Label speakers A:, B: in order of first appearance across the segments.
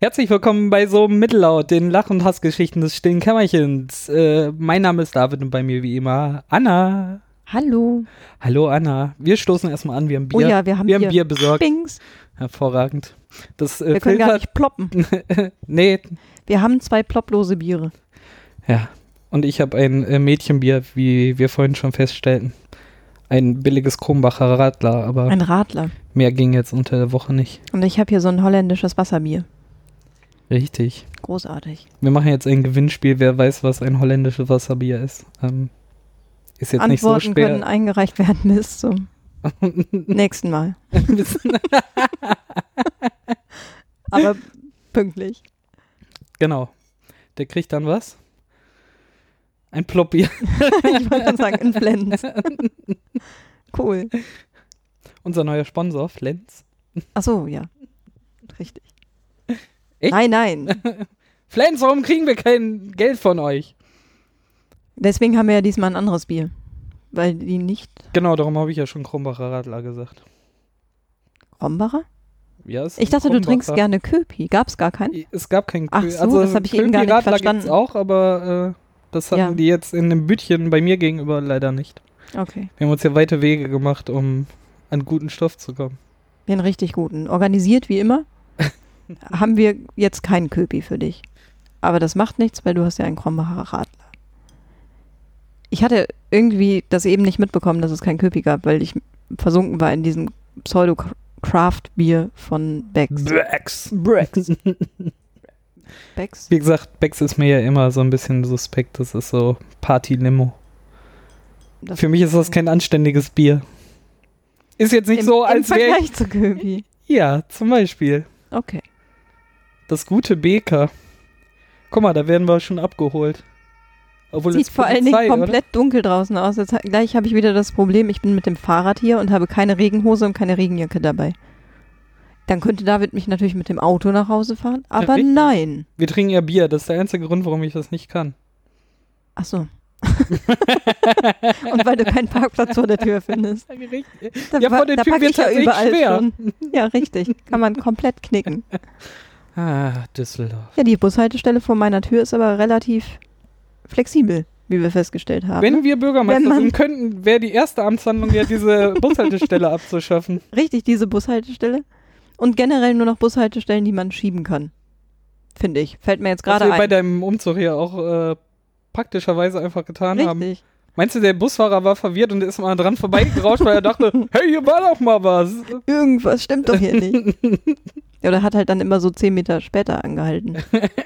A: Herzlich willkommen bei so Mittellaut, den Lach- und Hassgeschichten des stillen Kämmerchens. Äh, mein Name ist David und bei mir wie immer Anna.
B: Hallo.
A: Hallo Anna. Wir stoßen erstmal an, wir haben Bier.
B: Oh ja, wir haben
A: wir haben
B: Bier.
A: Bier besorgt.
B: Bings.
A: Hervorragend. Das äh,
B: Wir können gar
A: filtert-
B: nicht ploppen.
A: nee,
B: Wir haben zwei plopplose Biere.
A: ja. Und ich habe ein äh, Mädchenbier, wie wir vorhin schon feststellten. Ein billiges Kronbacher Radler, aber
B: Ein Radler.
A: mehr ging jetzt unter der Woche nicht.
B: Und ich habe hier so ein holländisches Wasserbier.
A: Richtig.
B: Großartig.
A: Wir machen jetzt ein Gewinnspiel, wer weiß, was ein holländisches Wasserbier ist. Ähm, ist jetzt nicht so
B: Antworten
A: schwer.
B: können eingereicht werden bis zum nächsten Mal. Aber pünktlich.
A: genau. Der kriegt dann was? Ein Ploppbier.
B: ich wollte dann sagen, in Flens. Cool.
A: Unser neuer Sponsor, Flens.
B: Ach so, ja. Richtig.
A: Echt?
B: Nein, nein.
A: Flens, warum kriegen wir kein Geld von euch?
B: Deswegen haben wir ja diesmal ein anderes Bier. Weil die nicht
A: Genau, darum habe ich ja schon Kronbacher Radler gesagt.
B: Krombacher?
A: Ja, es
B: Ich dachte, du trinkst gerne Köpi. Gab es gar keinen?
A: Es gab kein
B: Ach
A: Kö-
B: so,
A: also
B: das hab ich eben gar nicht
A: Köpi-Radler
B: verstanden.
A: auch, aber äh, das hatten
B: Ja.
A: die jetzt in einem Bütchen bei mir gegenüber leider nicht.
B: Okay.
A: Wir haben uns ja weite Wege gemacht, um an guten Stoff zu kommen.
B: Den richtig guten. Organisiert wie immer. haben wir jetzt keinen Köpi für dich. Aber das macht nichts, weil du hast ja einen Krombacher Radler. Ich hatte irgendwie das eben nicht mitbekommen, dass es keinen Köpi gab, weil ich versunken war in diesem Pseudo-Craft-Bier von Becks.
A: Becks.
B: Becks. Becks?
A: Wie gesagt, Becks ist mir ja immer so ein bisschen suspekt. Das ist so Party-Limo. Für mich ist das kein anständiges Bier. Ist jetzt nicht
B: Im,
A: so, als wäre.
B: Vergleich zu Köpi.
A: Ja, zum Beispiel.
B: Okay.
A: Das gute Beker. Guck mal, da werden wir schon abgeholt. Obwohl
B: Sieht
A: es
B: vor allen Dingen
A: Polizei, oder?
B: komplett dunkel draußen aus. Jetzt, gleich habe ich wieder das Problem, ich bin mit dem Fahrrad hier und habe keine Regenhose und keine Regenjacke dabei. Dann könnte David mich natürlich mit dem Auto nach Hause fahren, aber
A: richtig.
B: nein.
A: Wir trinken ja Bier. Das ist der einzige Grund, warum ich das nicht kann.
B: Ach so. und weil du keinen Parkplatz vor der Tür findest. Da,
A: Ja, vor der Tür wird
B: ja überall
A: schwer.
B: schon. Ja, richtig. Kann man komplett knicken.
A: Ah, Düsseldorf.
B: Ja, die Bushaltestelle vor meiner Tür ist aber relativ flexibel, wie wir festgestellt haben.
A: Wenn wir Bürgermeister
B: Wenn
A: sind könnten, wäre die erste Amtshandlung ja diese Bushaltestelle abzuschaffen.
B: Richtig, diese Bushaltestelle. Und generell nur noch Bushaltestellen, die man schieben kann. Finde ich. Fällt mir jetzt
A: Was
B: gerade
A: wir bei
B: ein.
A: deinem Umzug hier auch äh, praktischerweise einfach getan haben.
B: Richtig.
A: Meinst du, der Busfahrer war verwirrt und ist mal dran vorbeigerauscht, weil er dachte, hey, hier war doch mal was.
B: Irgendwas stimmt doch hier nicht. Ja, Oder hat halt dann immer so zehn Meter später angehalten.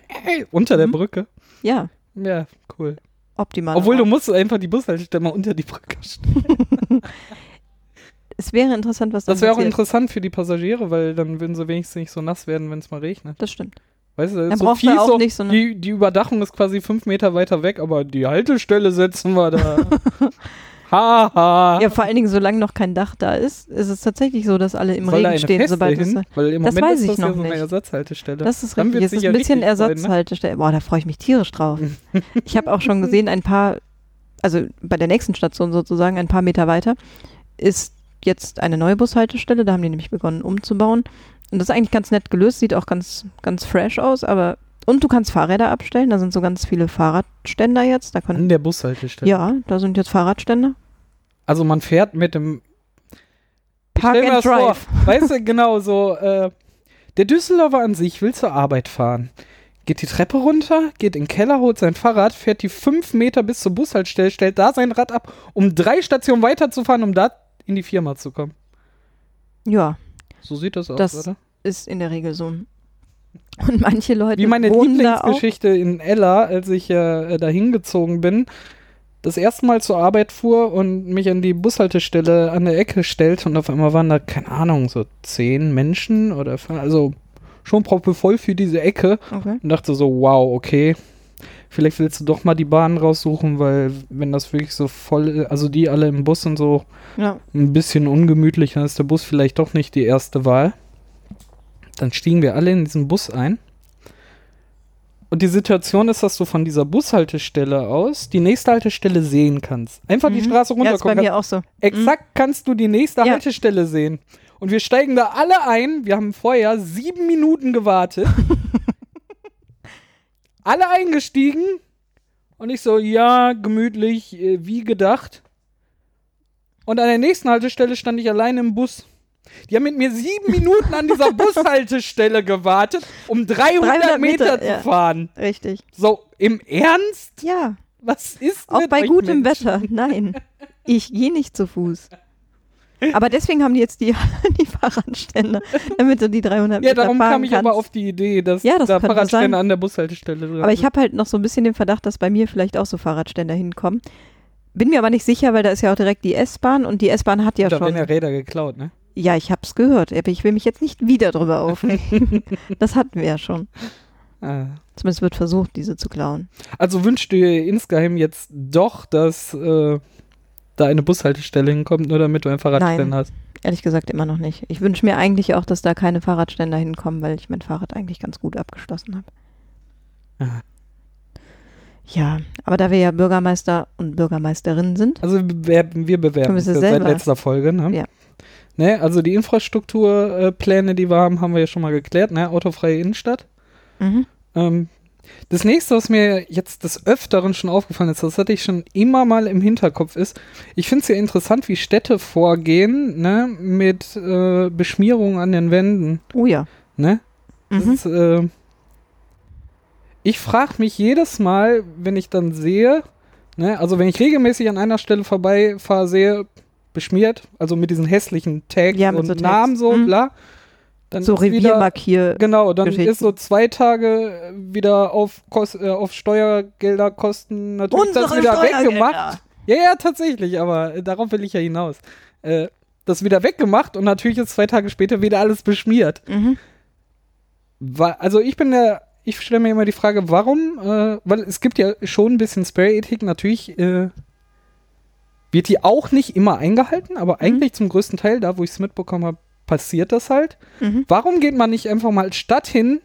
A: Hey, unter der
B: Mhm.
A: Brücke.
B: Ja,
A: Ja, cool.
B: optimal.
A: Obwohl du musst einfach die Bushaltestelle mal unter die Brücke stellen.
B: Es wäre interessant, was dann
A: Das wäre auch interessant für die Passagiere, weil dann würden sie wenigstens nicht so nass werden, wenn es mal regnet.
B: Das stimmt.
A: Weißt du,
B: Dann
A: so
B: man auch
A: so,
B: nicht so eine-
A: die, die Überdachung ist quasi fünf Meter weiter weg, aber die Haltestelle setzen wir da. Haha.
B: Ja, vor allen Dingen, solange noch kein Dach da ist, ist es tatsächlich so, dass alle im
A: Soll
B: Regen stehen, sobald es.
A: hin? Weil im
B: Das
A: Moment
B: weiß
A: ist
B: ich
A: das ja
B: noch
A: so eine
B: nicht.
A: Ersatzhaltestelle.
B: Das ist richtig. Es ist ein
A: ja
B: bisschen
A: ne?
B: Ersatzhaltestelle. Boah, da freue ich mich tierisch drauf. ich habe auch schon gesehen, ein paar, also bei der nächsten Station sozusagen, ein paar Meter weiter, ist jetzt eine neue Bushaltestelle. Da haben die nämlich begonnen umzubauen. Und das ist eigentlich ganz nett gelöst, sieht auch ganz, ganz fresh aus, aber. Und du kannst Fahrräder abstellen, da sind so ganz viele Fahrradständer jetzt. Da
A: An
B: können,
A: der Bushaltestelle.
B: ja, da sind jetzt Fahrradständer.
A: Also man fährt mit dem.
B: Park
A: stell mir
B: and
A: das
B: Drive.
A: Vor, weißt du, genau so. Äh, der Düsseldorfer an sich will zur Arbeit fahren. Geht die Treppe runter, geht in den Keller, holt sein Fahrrad, fährt die fünf Meter bis zur Bushaltestelle, stellt da sein Rad ab, um drei Stationen weiterzufahren, um da in die Firma zu kommen.
B: Ja,
A: So sieht das aus,
B: Das-
A: oder?
B: ist in der Regel so. Und manche Leute
A: Wie meine. Lieblingsgeschichte in Ella, als ich äh, da hingezogen bin, das erste Mal zur Arbeit fuhr und mich an die Bushaltestelle an der Ecke stellte und auf einmal waren da, keine Ahnung, so zehn Menschen oder also schon proppevoll für diese Ecke
B: Okay.
A: und dachte so, wow, okay. Vielleicht willst du doch mal die Bahn raussuchen, weil wenn das wirklich so voll ist, also die alle im Bus und so
B: Ja.
A: ein bisschen ungemütlich, dann ist der Bus vielleicht doch nicht die erste Wahl. Dann stiegen wir alle in diesen Bus ein. Und die Situation ist, dass du von dieser Bushaltestelle aus die nächste Haltestelle sehen kannst. Einfach die
B: Mhm.
A: Straße
B: Ja, ist bei
A: runterkommen.
B: mir auch so.
A: Exakt kannst du die nächste
B: Ja.
A: Haltestelle sehen. Und wir steigen da alle ein. Wir haben vorher sieben Minuten gewartet. Alle eingestiegen. Und ich so, ja, gemütlich, äh, wie gedacht. Und an der nächsten Haltestelle stand ich allein im Bus. Die haben mit mir sieben Minuten an dieser Bushaltestelle gewartet, um 300,
B: 300
A: Meter,
B: Meter,
A: zu
B: ja.
A: fahren.
B: Richtig.
A: So, im Ernst?
B: Ja,
A: Was ist
B: auch bei gutem
A: Menschen?
B: Wetter. Nein, ich gehe nicht zu Fuß. Aber deswegen haben die jetzt die, die Fahrradständer, damit du die 300
A: Ja,
B: Meter
A: darum
B: fahren
A: kam ich
B: kannst.
A: aber auf die Idee, dass
B: Ja, das
A: da Fahrradstände an der Bushaltestelle drin
B: Aber ich habe halt noch so ein bisschen den Verdacht, dass bei mir vielleicht auch so Fahrradständer hinkommen. Bin mir aber nicht sicher, weil da ist ja auch direkt die S-Bahn und die S-Bahn hat ja
A: Da werden
B: schon.
A: ja Räder geklaut, ne?
B: Ja, ich hab's gehört, aber ich will mich jetzt nicht wieder drüber aufregen. das hatten wir ja schon.
A: Ah.
B: Zumindest wird versucht, diese zu klauen.
A: Also wünschst du dir insgeheim jetzt doch, dass äh, da eine Bushaltestelle hinkommt, nur damit du ein Fahrradständer
B: Nein.
A: hast?
B: Ehrlich gesagt immer noch nicht. Ich wünsche mir eigentlich auch, dass da keine Fahrradständer hinkommen, weil ich mein Fahrrad eigentlich ganz gut abgeschlossen habe.
A: Ah.
B: Ja, aber da wir ja Bürgermeister und Bürgermeisterinnen sind,
A: Also wir, wir bewerben uns seit letzter Folge, ne?
B: Ja.
A: Ne, also die Infrastrukturpläne, die wir haben, haben wir ja schon mal geklärt, ne? Autofreie Innenstadt.
B: mhm.
A: Ähm, das nächste, was mir jetzt des Öfteren schon aufgefallen ist, das hatte ich schon immer mal im Hinterkopf, ist, ich finde es ja interessant, wie Städte vorgehen, ne, mit äh, Beschmierung an den Wänden,
B: oh ja.
A: ne?
B: Mhm.
A: ist, äh, ich frage mich jedes Mal, wenn ich dann sehe, ne, also wenn ich regelmäßig an einer Stelle vorbeifahre, sehe, beschmiert, also mit diesen hässlichen Tags
B: Ja,
A: und
B: so.
A: Namen so,
B: Mhm.
A: bla. Dann
B: So Reviermarkier.
A: Genau, dann ist so zwei Tage wieder auf, Kos äh, auf Steuergelderkosten natürlich das wieder weggemacht. Ja, ja, tatsächlich, aber äh, darauf will ich ja hinaus. Äh, das wieder weggemacht und natürlich ist zwei Tage später wieder alles beschmiert.
B: Mhm.
A: Wa- Also ich bin der, ich stelle mir immer die Frage, warum, äh, weil es gibt ja schon ein bisschen Spray-Ethik, natürlich äh, wird die auch nicht immer eingehalten, aber eigentlich zum größten Teil, da wo ich es mitbekommen habe, passiert das halt.
B: Mhm.
A: Warum geht man nicht einfach mal als Stadt hin,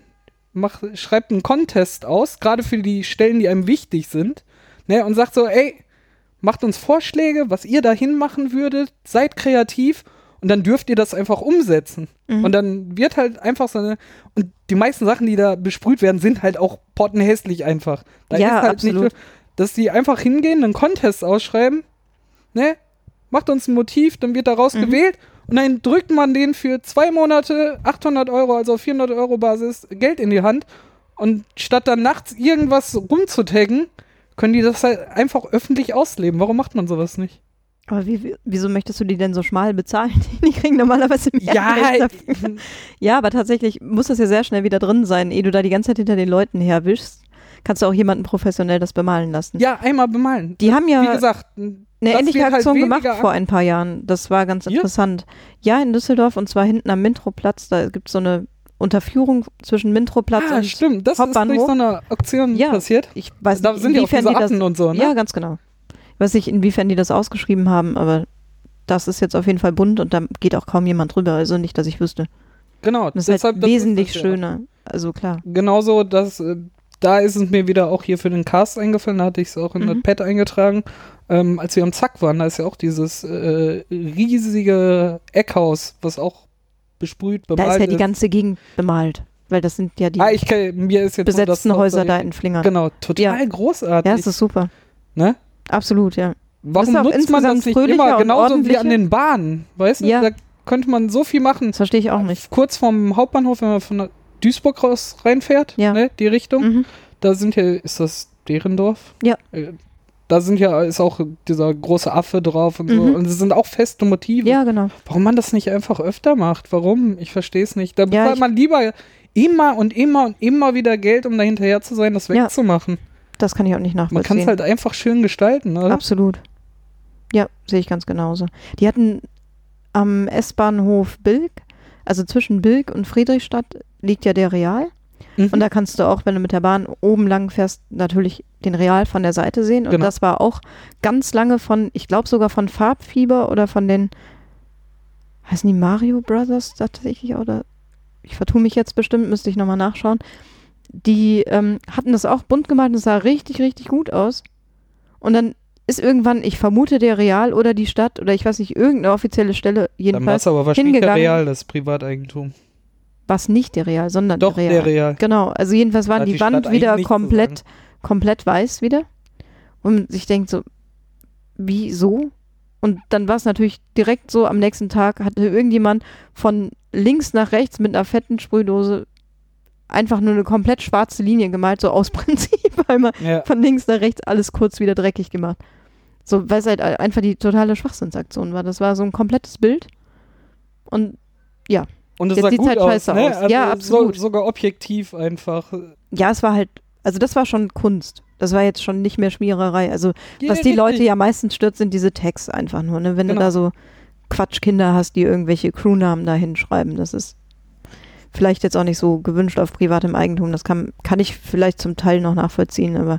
A: macht, schreibt einen Contest aus, gerade für die Stellen, die einem wichtig sind, ne, und sagt so, ey, macht uns Vorschläge, was ihr dahin machen würdet, seid kreativ und dann dürft ihr das einfach umsetzen.
B: Mhm.
A: Und dann wird halt einfach so eine, und die meisten Sachen, die da besprüht werden, sind halt auch pottenhässlich einfach. Da
B: Ja,
A: ist halt
B: absolut.
A: nicht, dass die einfach hingehen, einen Contest ausschreiben, ne, macht uns ein Motiv, dann wird daraus
B: Mhm.
A: gewählt und dann drückt man denen für zwei Monate 800 Euro, also auf 400 Euro Basis, Geld in die Hand und statt dann nachts irgendwas rumzutaggen, können die das halt einfach öffentlich ausleben. Warum macht man sowas nicht?
B: Aber wie, wie- wieso möchtest du die denn so schmal bezahlen? Die kriegen normalerweise mehr
A: Ja,
B: Geld dafür. Ja, aber tatsächlich muss das ja sehr schnell wieder drin sein, ehe du da die ganze Zeit hinter den Leuten herwischst. Kannst du auch jemanden professionell das bemalen lassen.
A: ja, einmal bemalen.
B: Die haben ja
A: Wie gesagt,
B: eine
A: das
B: ähnliche
A: wird halt
B: Aktion gemacht vor ein paar Jahren. Das war ganz
A: Hier?
B: interessant. Ja, in Düsseldorf und zwar hinten am Mintroplatz. Da gibt es so eine Unterführung zwischen Mintroplatz
A: ah,
B: und
A: stimmt, das ist durch
B: Hauptbahnhof.
A: so eine Aktion
B: Ja.
A: passiert.
B: ich weiß
A: Da
B: nicht,
A: sind ja auch
B: inwiefern
A: diese
B: die das
A: und so, ne?
B: Ja, ganz genau. Ich weiß nicht, inwiefern die das ausgeschrieben haben, aber das ist jetzt auf jeden Fall bunt und da geht auch kaum jemand drüber. Also nicht, dass ich wüsste.
A: Genau,
B: Das ist halt
A: das
B: wesentlich
A: das ja.
B: schöner. Also klar.
A: Genauso, dass äh, da ist es mir wieder auch hier für den Cast eingefallen, da hatte ich es auch in
B: Mhm.
A: das Pad eingetragen. Ähm, als wir am Zack waren, da ist ja auch dieses äh, riesige Eckhaus, was auch besprüht,
B: Da
A: bemalt
B: ist ja die ganze Gegend bemalt. Weil das sind ja die
A: Ah, ich kenn, mir ist jetzt nur
B: besetzten
A: Haus
B: Häuser da in Flingern.
A: Genau, total
B: Ja.
A: großartig.
B: Ja, das ist super.
A: ne?
B: Absolut, ja.
A: Warum
B: ist
A: nutzt man das nicht immer genauso wie an den Bahnen? Weißt du,
B: Ja.
A: da könnte man so viel machen.
B: Das verstehe ich auch nicht.
A: Kurz vorm Hauptbahnhof, wenn man von der Duisburg raus reinfährt,
B: Ja.
A: ne, die Richtung,
B: Mhm.
A: da sind ja, ist das Derendorf?
B: Ja.
A: Äh, Da sind ja, ist auch dieser große Affe drauf und so.
B: Mhm.
A: Und es sind auch feste Motive.
B: Ja, genau.
A: Warum man das nicht einfach öfter macht? Warum? Ich verstehe es nicht. Da
B: Ja,
A: bezahlt man lieber immer und immer und immer wieder Geld, um da hinterher zu sein, das
B: Ja.
A: wegzumachen.
B: Das kann ich auch nicht
A: Man
B: nachvollziehen.
A: kann es halt einfach schön gestalten, oder?
B: Absolut. Ja, sehe ich ganz genauso. Die hatten am S-Bahnhof Bilk, also zwischen Bilk und Friedrichstadt liegt ja der Real.
A: Mhm.
B: Und da kannst du auch, wenn du mit der Bahn oben lang fährst, natürlich den Real von der Seite sehen. Und
A: Genau.
B: das war auch ganz lange von, ich glaube sogar von Farbfieber oder von den, heißen die Mario Brothers tatsächlich? Oder ich vertue mich jetzt bestimmt, müsste ich nochmal nachschauen. Die ähm, hatten das auch bunt gemalt und es sah richtig, richtig gut aus. Und dann ist irgendwann, ich vermute der Real oder die Stadt oder ich weiß nicht, irgendeine offizielle Stelle
A: Dann war
B: jedenfalls.
A: es aber wahrscheinlich der
B: hingegangen.
A: Real, das Privateigentum.
B: war es nicht der Real, sondern
A: Doch,
B: der
A: der
B: Real.
A: Real.
B: Genau, also jedenfalls war
A: Da hat
B: die,
A: die
B: Wand wieder komplett, komplett weiß wieder. Und sich denkt so, wieso? Und dann war es natürlich direkt so, am nächsten Tag hatte irgendjemand von links nach rechts mit einer fetten Sprühdose einfach nur eine komplett schwarze Linie gemalt, so aus Prinzip, einmal
A: Ja.
B: von links nach rechts alles kurz wieder dreckig gemacht. So, weil es halt einfach die totale Schwachsinnsaktion war. Das war so ein komplettes Bild. Und
A: Und es
B: Jetzt
A: sah
B: sieht's
A: gut
B: halt
A: aus,
B: scheiße
A: ne?
B: aus.
A: Also
B: Ja, absolut.
A: So, sogar objektiv einfach.
B: ja, es war halt, also das war schon Kunst. Das war jetzt schon nicht mehr Schmiererei. Also was die. Leute ja meistens stört, sind diese Tags einfach nur. Ne? Wenn
A: Genau.
B: du da so Quatschkinder hast, die irgendwelche Crewnamen da hinschreiben, das ist vielleicht jetzt auch nicht so gewünscht auf privatem Eigentum. Das kann, kann ich vielleicht zum Teil noch nachvollziehen, aber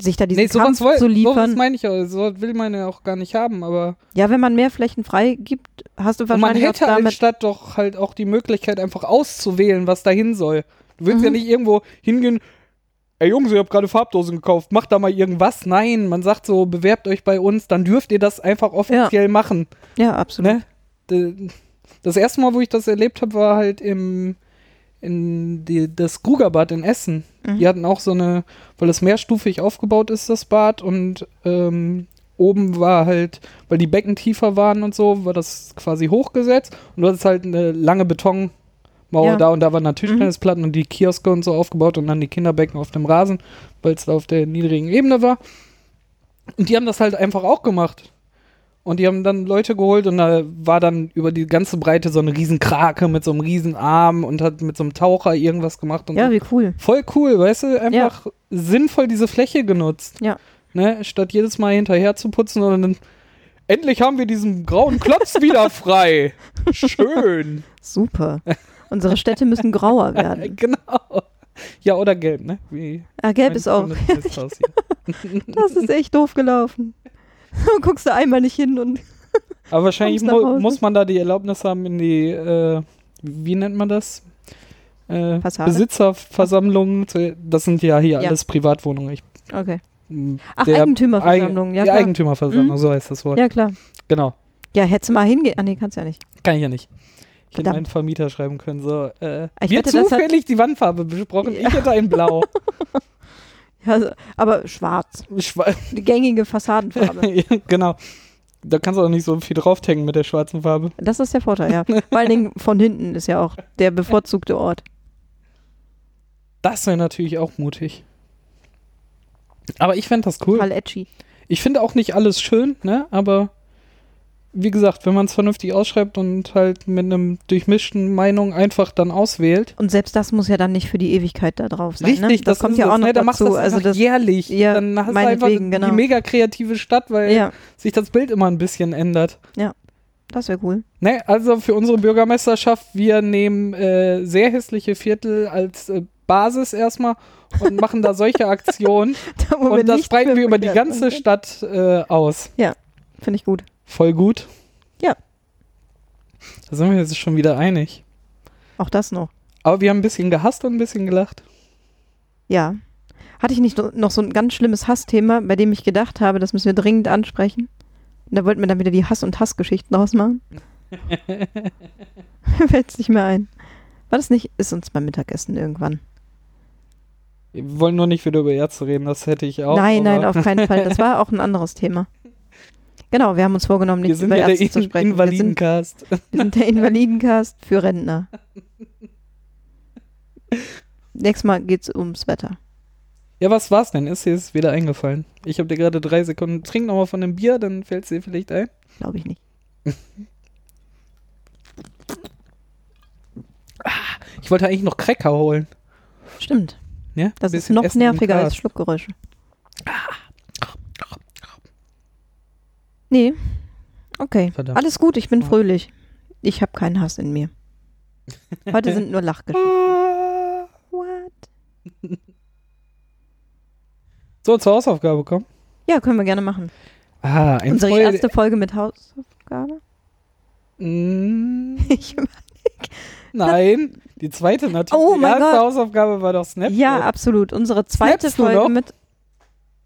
B: sich da diesen
A: Nee, sowas,
B: Kampf
A: woll-
B: zu
A: sowas
B: liefern.
A: meine ich auch. So will man ja auch gar nicht haben, aber
B: Ja, wenn man mehr Flächen frei gibt, hast du
A: und man
B: wahrscheinlich
A: hätte als
B: damit.
A: Stadt doch halt auch die Möglichkeit, einfach auszuwählen, was dahin soll. Du willst ja
B: Mhm.
A: nicht irgendwo hingehen, ey Jungs, ihr habt gerade Farbdosen gekauft, macht da mal irgendwas. Nein, man sagt so, bewerbt euch bei uns, dann dürft ihr das einfach offiziell machen.
B: Ja, absolut.
A: Ne? Das erste Mal, wo ich das erlebt habe, war halt im in die, das Krugerbad in Essen.
B: Mhm.
A: Die hatten auch so eine, weil das mehrstufig aufgebaut ist, das Bad, und ähm, oben war halt, weil die Becken tiefer waren und so, war das quasi hochgesetzt und du hattest halt eine lange Betonmauer
B: Ja.
A: da und da waren dann Tischtennisplatten und die Kioske und so aufgebaut und dann die Kinderbecken auf dem Rasen, weil es da auf der niedrigen Ebene war. Und die haben das halt einfach auch gemacht. Und die haben dann Leute geholt und da war dann über die ganze Breite so eine riesen Krake mit so einem riesen Arm und hat mit so einem Taucher irgendwas gemacht und
B: Ja,
A: so.
B: wie cool.
A: Voll cool, weißt du? Einfach sinnvoll diese Fläche genutzt.
B: Ja.
A: Ne? Statt jedes Mal hinterher zu putzen und dann endlich haben wir diesen grauen Klotz wieder frei. Schön.
B: Super. Unsere Städte müssen grauer werden.
A: genau. Ja, oder gelb, ne? Wie
B: Ah, gelb ist auch. Das ist echt doof gelaufen. Guckst du einmal nicht hin und
A: Aber wahrscheinlich mu muss man da die Erlaubnis haben in die, äh, wie nennt man das? Äh? Besitzerversammlungen. Das sind ja hier
B: Ja.
A: alles Privatwohnungen. Ich,
B: Okay. Ach, Eigentümerversammlung,
A: Eig-
B: ja
A: Die
B: klar.
A: Eigentümerversammlung,
B: Mhm.
A: so heißt das Wort.
B: Ja, klar.
A: Genau.
B: Ja, hättest du mal hingehen. Ah, nee, kannst ja nicht.
A: Kann ich ja nicht. Ich hätte meinen Vermieter schreiben können. So, äh,
B: Ich
A: wir
B: hat-
A: zufällig die Wandfarbe besprochen.
B: Ja.
A: Ich hätte ein Blau.
B: Ja, aber schwarz.
A: Schwa-
B: Die gängige Fassadenfarbe.
A: Genau. Da kannst du auch nicht so viel draufhängen mit der schwarzen Farbe.
B: Das ist der Vorteil, ja. Vor allen Dingen von hinten ist ja auch der bevorzugte Ort.
A: Das wäre natürlich auch mutig. Aber ich fände das cool.
B: Total edgy.
A: Ich finde auch nicht alles schön, ne? Aber wie gesagt, wenn man es vernünftig ausschreibt und halt mit einem durchmischten Meinung einfach dann auswählt.
B: Und selbst das muss ja dann nicht für die Ewigkeit da drauf sein.
A: Richtig,
B: ne? das, kommt
A: ist
B: ja auch noch
A: ne? Machst du
B: dazu.
A: das
B: also das,
A: jährlich.
B: ja,
A: dann hast du einfach
B: genau.
A: die mega kreative Stadt, weil
B: ja,
A: sich das Bild immer ein bisschen ändert.
B: das wäre cool.
A: Ne, also für unsere Bürgermeisterschaft, wir nehmen äh, sehr hässliche Viertel als äh, Basis erstmal und machen da solche Aktionen
B: Da,
A: und das breiten wir über die ganze. Stadt äh, aus.
B: Finde ich gut.
A: Voll gut.
B: Ja.
A: Da sind wir jetzt schon wieder einig.
B: Auch das noch.
A: Aber wir haben ein bisschen gehasst und ein bisschen gelacht.
B: Ja. Hatte ich nicht no- noch so ein ganz schlimmes Hassthema, bei dem ich gedacht habe, das müssen wir dringend ansprechen? Und da wollten wir dann wieder die Hass- und Hassgeschichten rausmachen. Fällt es nicht mehr ein. War das nicht? Ist uns beim Mittagessen irgendwann.
A: Wir wollen nur nicht wieder über Ärzte reden, das hätte ich auch.
B: nein, nein, auf keinen Fall. Das war auch ein anderes Thema. Genau, wir haben uns vorgenommen,
A: Wir
B: nicht
A: sind
B: über Ärzte zu sprechen. Wir sind,
A: Invalidencast.
B: wir sind der Invalidencast für Rentner. Nächstes Mal geht's ums Wetter.
A: Ja, was war's denn? Ist dir jetzt wieder eingefallen? Ich habe dir gerade drei Sekunden. Trink nochmal von dem Bier, dann fällt es dir vielleicht ein.
B: Glaube ich nicht.
A: Ich wollte eigentlich noch Cracker holen.
B: Stimmt.
A: Ja?
B: Das ist noch nerviger als. Schluckgeräusche. Nee. Okay.
A: Verdammt.
B: Alles gut, ich bin fröhlich. Ich habe keinen Hass in mir. Heute sind nur Lachgeschichten.
A: Ah.
B: What?
A: So, zur Hausaufgabe kommen.
B: Ja, können wir gerne machen.
A: Ah, ein
B: Unsere
A: Freude-
B: erste Folge mit Hausaufgabe?
A: Mm,
B: Ich,
A: Nein, die zweite natürlich.
B: Oh
A: die
B: mein
A: erste
B: Gott.
A: Hausaufgabe war doch Snapchat.
B: ja, absolut. Unsere zweite
A: Snapst
B: Folge mit.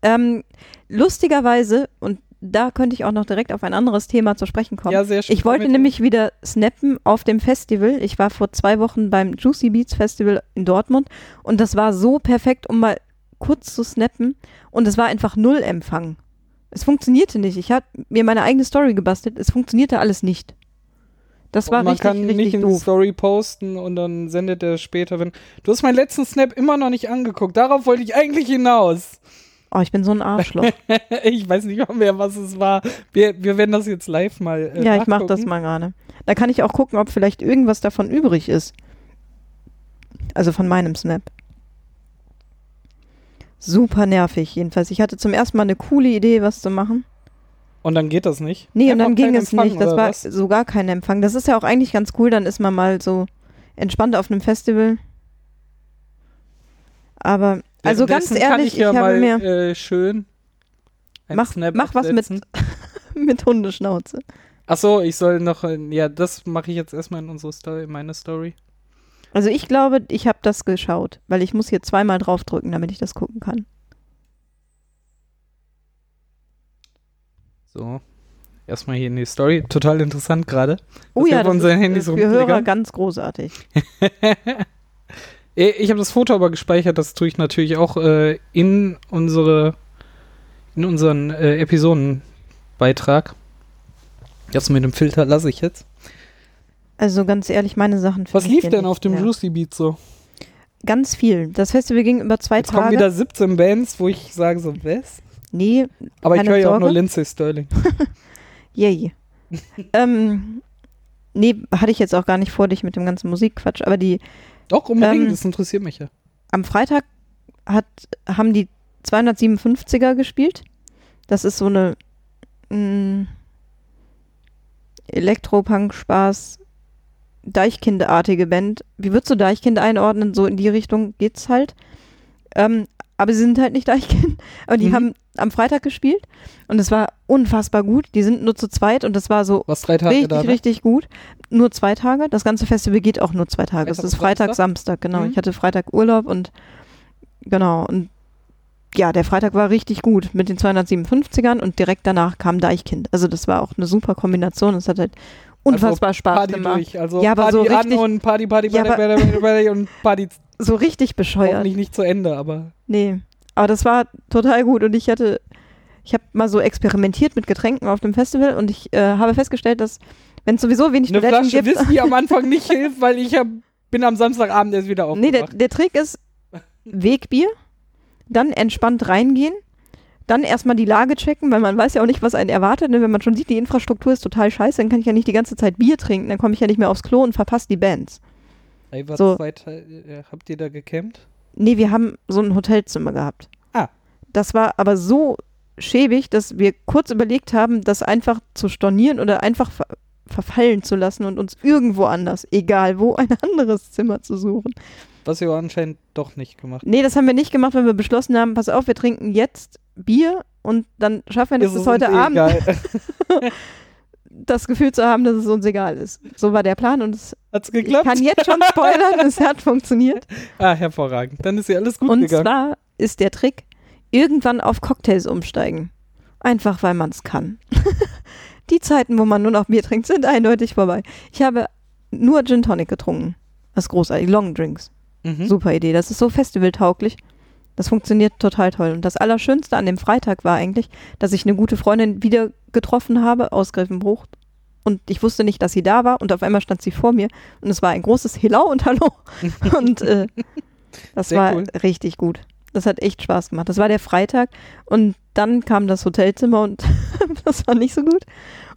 B: Ähm, lustigerweise, und da könnte ich auch noch direkt auf ein anderes Thema zu sprechen kommen.
A: Ja, sehr schön.
B: Ich wollte
A: Mit-
B: nämlich wieder snappen auf dem Festival. Ich war vor zwei Wochen beim Juicy Beats Festival in Dortmund und das war so perfekt, um mal kurz zu snappen und es war einfach null Empfang. Es funktionierte nicht. Ich habe mir meine eigene Story gebastelt. Es funktionierte alles nicht. Das war
A: Und man
B: richtig,
A: kann
B: richtig
A: nicht in die. Story posten und dann sendet er später, wenn. Du hast meinen letzten Snap immer noch nicht angeguckt. Darauf wollte ich eigentlich hinaus.
B: Oh, ich bin so ein Arschloch.
A: ich weiß nicht mehr, was es war. Wir, wir werden das jetzt live mal. Äh,
B: ja, ich mache das mal gerade. Da kann ich auch gucken, ob vielleicht irgendwas davon übrig ist. Also von meinem Snap. Super nervig jedenfalls. Ich hatte zum ersten Mal eine coole Idee, was zu machen.
A: Und dann geht das nicht.
B: Nee, und
A: Einfach
B: dann ging es
A: Empfang,
B: nicht. Das war
A: was?
B: so gar kein Empfang. Das ist ja auch eigentlich ganz cool. Dann ist man mal so entspannt auf einem Festival. Aber, also ganz ehrlich,
A: ich, ja
B: ich habe
A: mal,
B: mir
A: Äh, schön.
B: Mach-
A: Snap
B: mach was mit- mit Hundeschnauze.
A: Ach so, ich soll noch. äh, Ja, das mache ich jetzt erstmal in unsere Story, in meine Story.
B: Also ich glaube, ich habe das geschaut, weil ich muss hier zweimal draufdrücken, damit ich das gucken kann.
A: So. Erstmal hier in die Story. Total interessant gerade.
B: Oh ja, das
A: unseren
B: ist
A: Handys
B: für Hörer ganz großartig.
A: Eh, Ich habe das Foto aber gespeichert, das tue ich natürlich auch äh, in unsere in unseren äh, Episodenbeitrag. Das mit dem Filter lasse ich jetzt.
B: Also ganz ehrlich, meine Sachen.
A: Was lief denn auf dem
B: mehr.
A: Juicy Beat so?
B: Ganz viel. Das Festival ging über zwei
A: Jetzt kommen
B: Tage.
A: wieder 17 Bands, wo ich sage so, was?
B: Nee,
A: Aber ich höre ja auch nur Lindsay Sterling.
B: yay. ähm, nee, hatte ich jetzt auch gar nicht vor, dich mit dem ganzen Musikquatsch. Aber die
A: Doch, unbedingt,
B: Ähm,
A: das interessiert mich ja.
B: am Freitag hat, haben die 257er gespielt. Das ist so eine mh, Elektropunk-Spaß, Deichkind-artige Band. Wie würdest du Deichkind einordnen? So in die Richtung geht's halt. Ähm, aber sie sind halt nicht Deichkind. Aber die
A: Mhm.
B: haben am Freitag gespielt und es war unfassbar gut. Die sind nur zu zweit und das war so
A: Was drei Tage
B: richtig,
A: da? Ne?
B: richtig gut. Nur zwei Tage. Das ganze Festival geht auch nur zwei Tage. Es ist Freitag, Samstag, genau.
A: Mhm.
B: Ich hatte Freitag Urlaub und genau. Und ja, der Freitag war richtig gut mit den 257ern und direkt danach kam Deichkind. Also das war auch eine super Kombination. Es hat halt unfassbar Spaß
A: Party
B: gemacht.
A: durch. Also
B: Ja, aber
A: Party
B: so
A: an
B: richtig-
A: und Party, Party,
B: Ja,
A: Party, Party, Party, Party und Party
B: So richtig bescheuert.
A: hoffentlich nicht zu Ende, aber
B: Nee. Aber das war total gut und ich hatte, ich habe mal so experimentiert mit Getränken auf dem Festival und ich äh, habe festgestellt, dass wenn es sowieso wenig
A: eine
B: Toiletten
A: Flasche
B: gibt,
A: Whisky am Anfang nicht hilft, weil ich hab, bin am Samstagabend erst wieder
B: Nee, der,
A: aufgewacht.
B: der Trick ist Wegbier, dann entspannt reingehen, dann erstmal die Lage checken, weil man weiß ja auch nicht, was einen erwartet. Ne? Wenn man schon sieht, die Infrastruktur ist total scheiße, dann kann ich ja nicht die ganze Zeit Bier trinken, dann komme ich ja nicht mehr aufs Klo und verpasse die Bands.
A: Ey, was
B: so.
A: weiter, äh, habt ihr da gecampt?
B: Nee, wir haben so ein Hotelzimmer gehabt.
A: Ah.
B: Das war aber so schäbig, dass wir kurz überlegt haben, das einfach zu stornieren oder einfach ver verfallen zu lassen und uns irgendwo anders, egal wo, ein anderes Zimmer zu suchen.
A: Was ihr anscheinend doch nicht gemacht
B: Nee, das haben wir nicht gemacht, weil wir beschlossen haben, pass auf, wir trinken jetzt Bier und dann schaffen wir das
A: es
B: heute
A: eh
B: Abend,
A: egal.
B: das Gefühl zu haben, dass es uns egal ist. So war der Plan und es,
A: Hat's
B: ich
A: geklappt?
B: kann jetzt schon spoilern, es hat funktioniert.
A: ah, hervorragend. Dann ist ja alles gut
B: und
A: gegangen.
B: zwar ist der Trick, irgendwann auf Cocktails umsteigen. Einfach, weil man es kann. Die Zeiten, wo man nur noch Bier trinkt, sind eindeutig vorbei. Ich habe nur Gin Tonic getrunken. Das ist großartig. Long Drinks.
A: Mhm.
B: Super Idee. Das ist so festivaltauglich. Das funktioniert total toll. Und das Allerschönste an dem Freitag war eigentlich, dass ich eine gute Freundin wieder getroffen habe aus Grevenbruch. Und ich wusste nicht, dass sie da war. Und auf einmal stand sie vor mir. Und es war ein großes Hello und Hallo. und äh, das
A: Sehr
B: war
A: cool.
B: richtig gut. Das hat echt Spaß gemacht. Das war der Freitag. Und dann kam das Hotelzimmer und das war nicht so gut.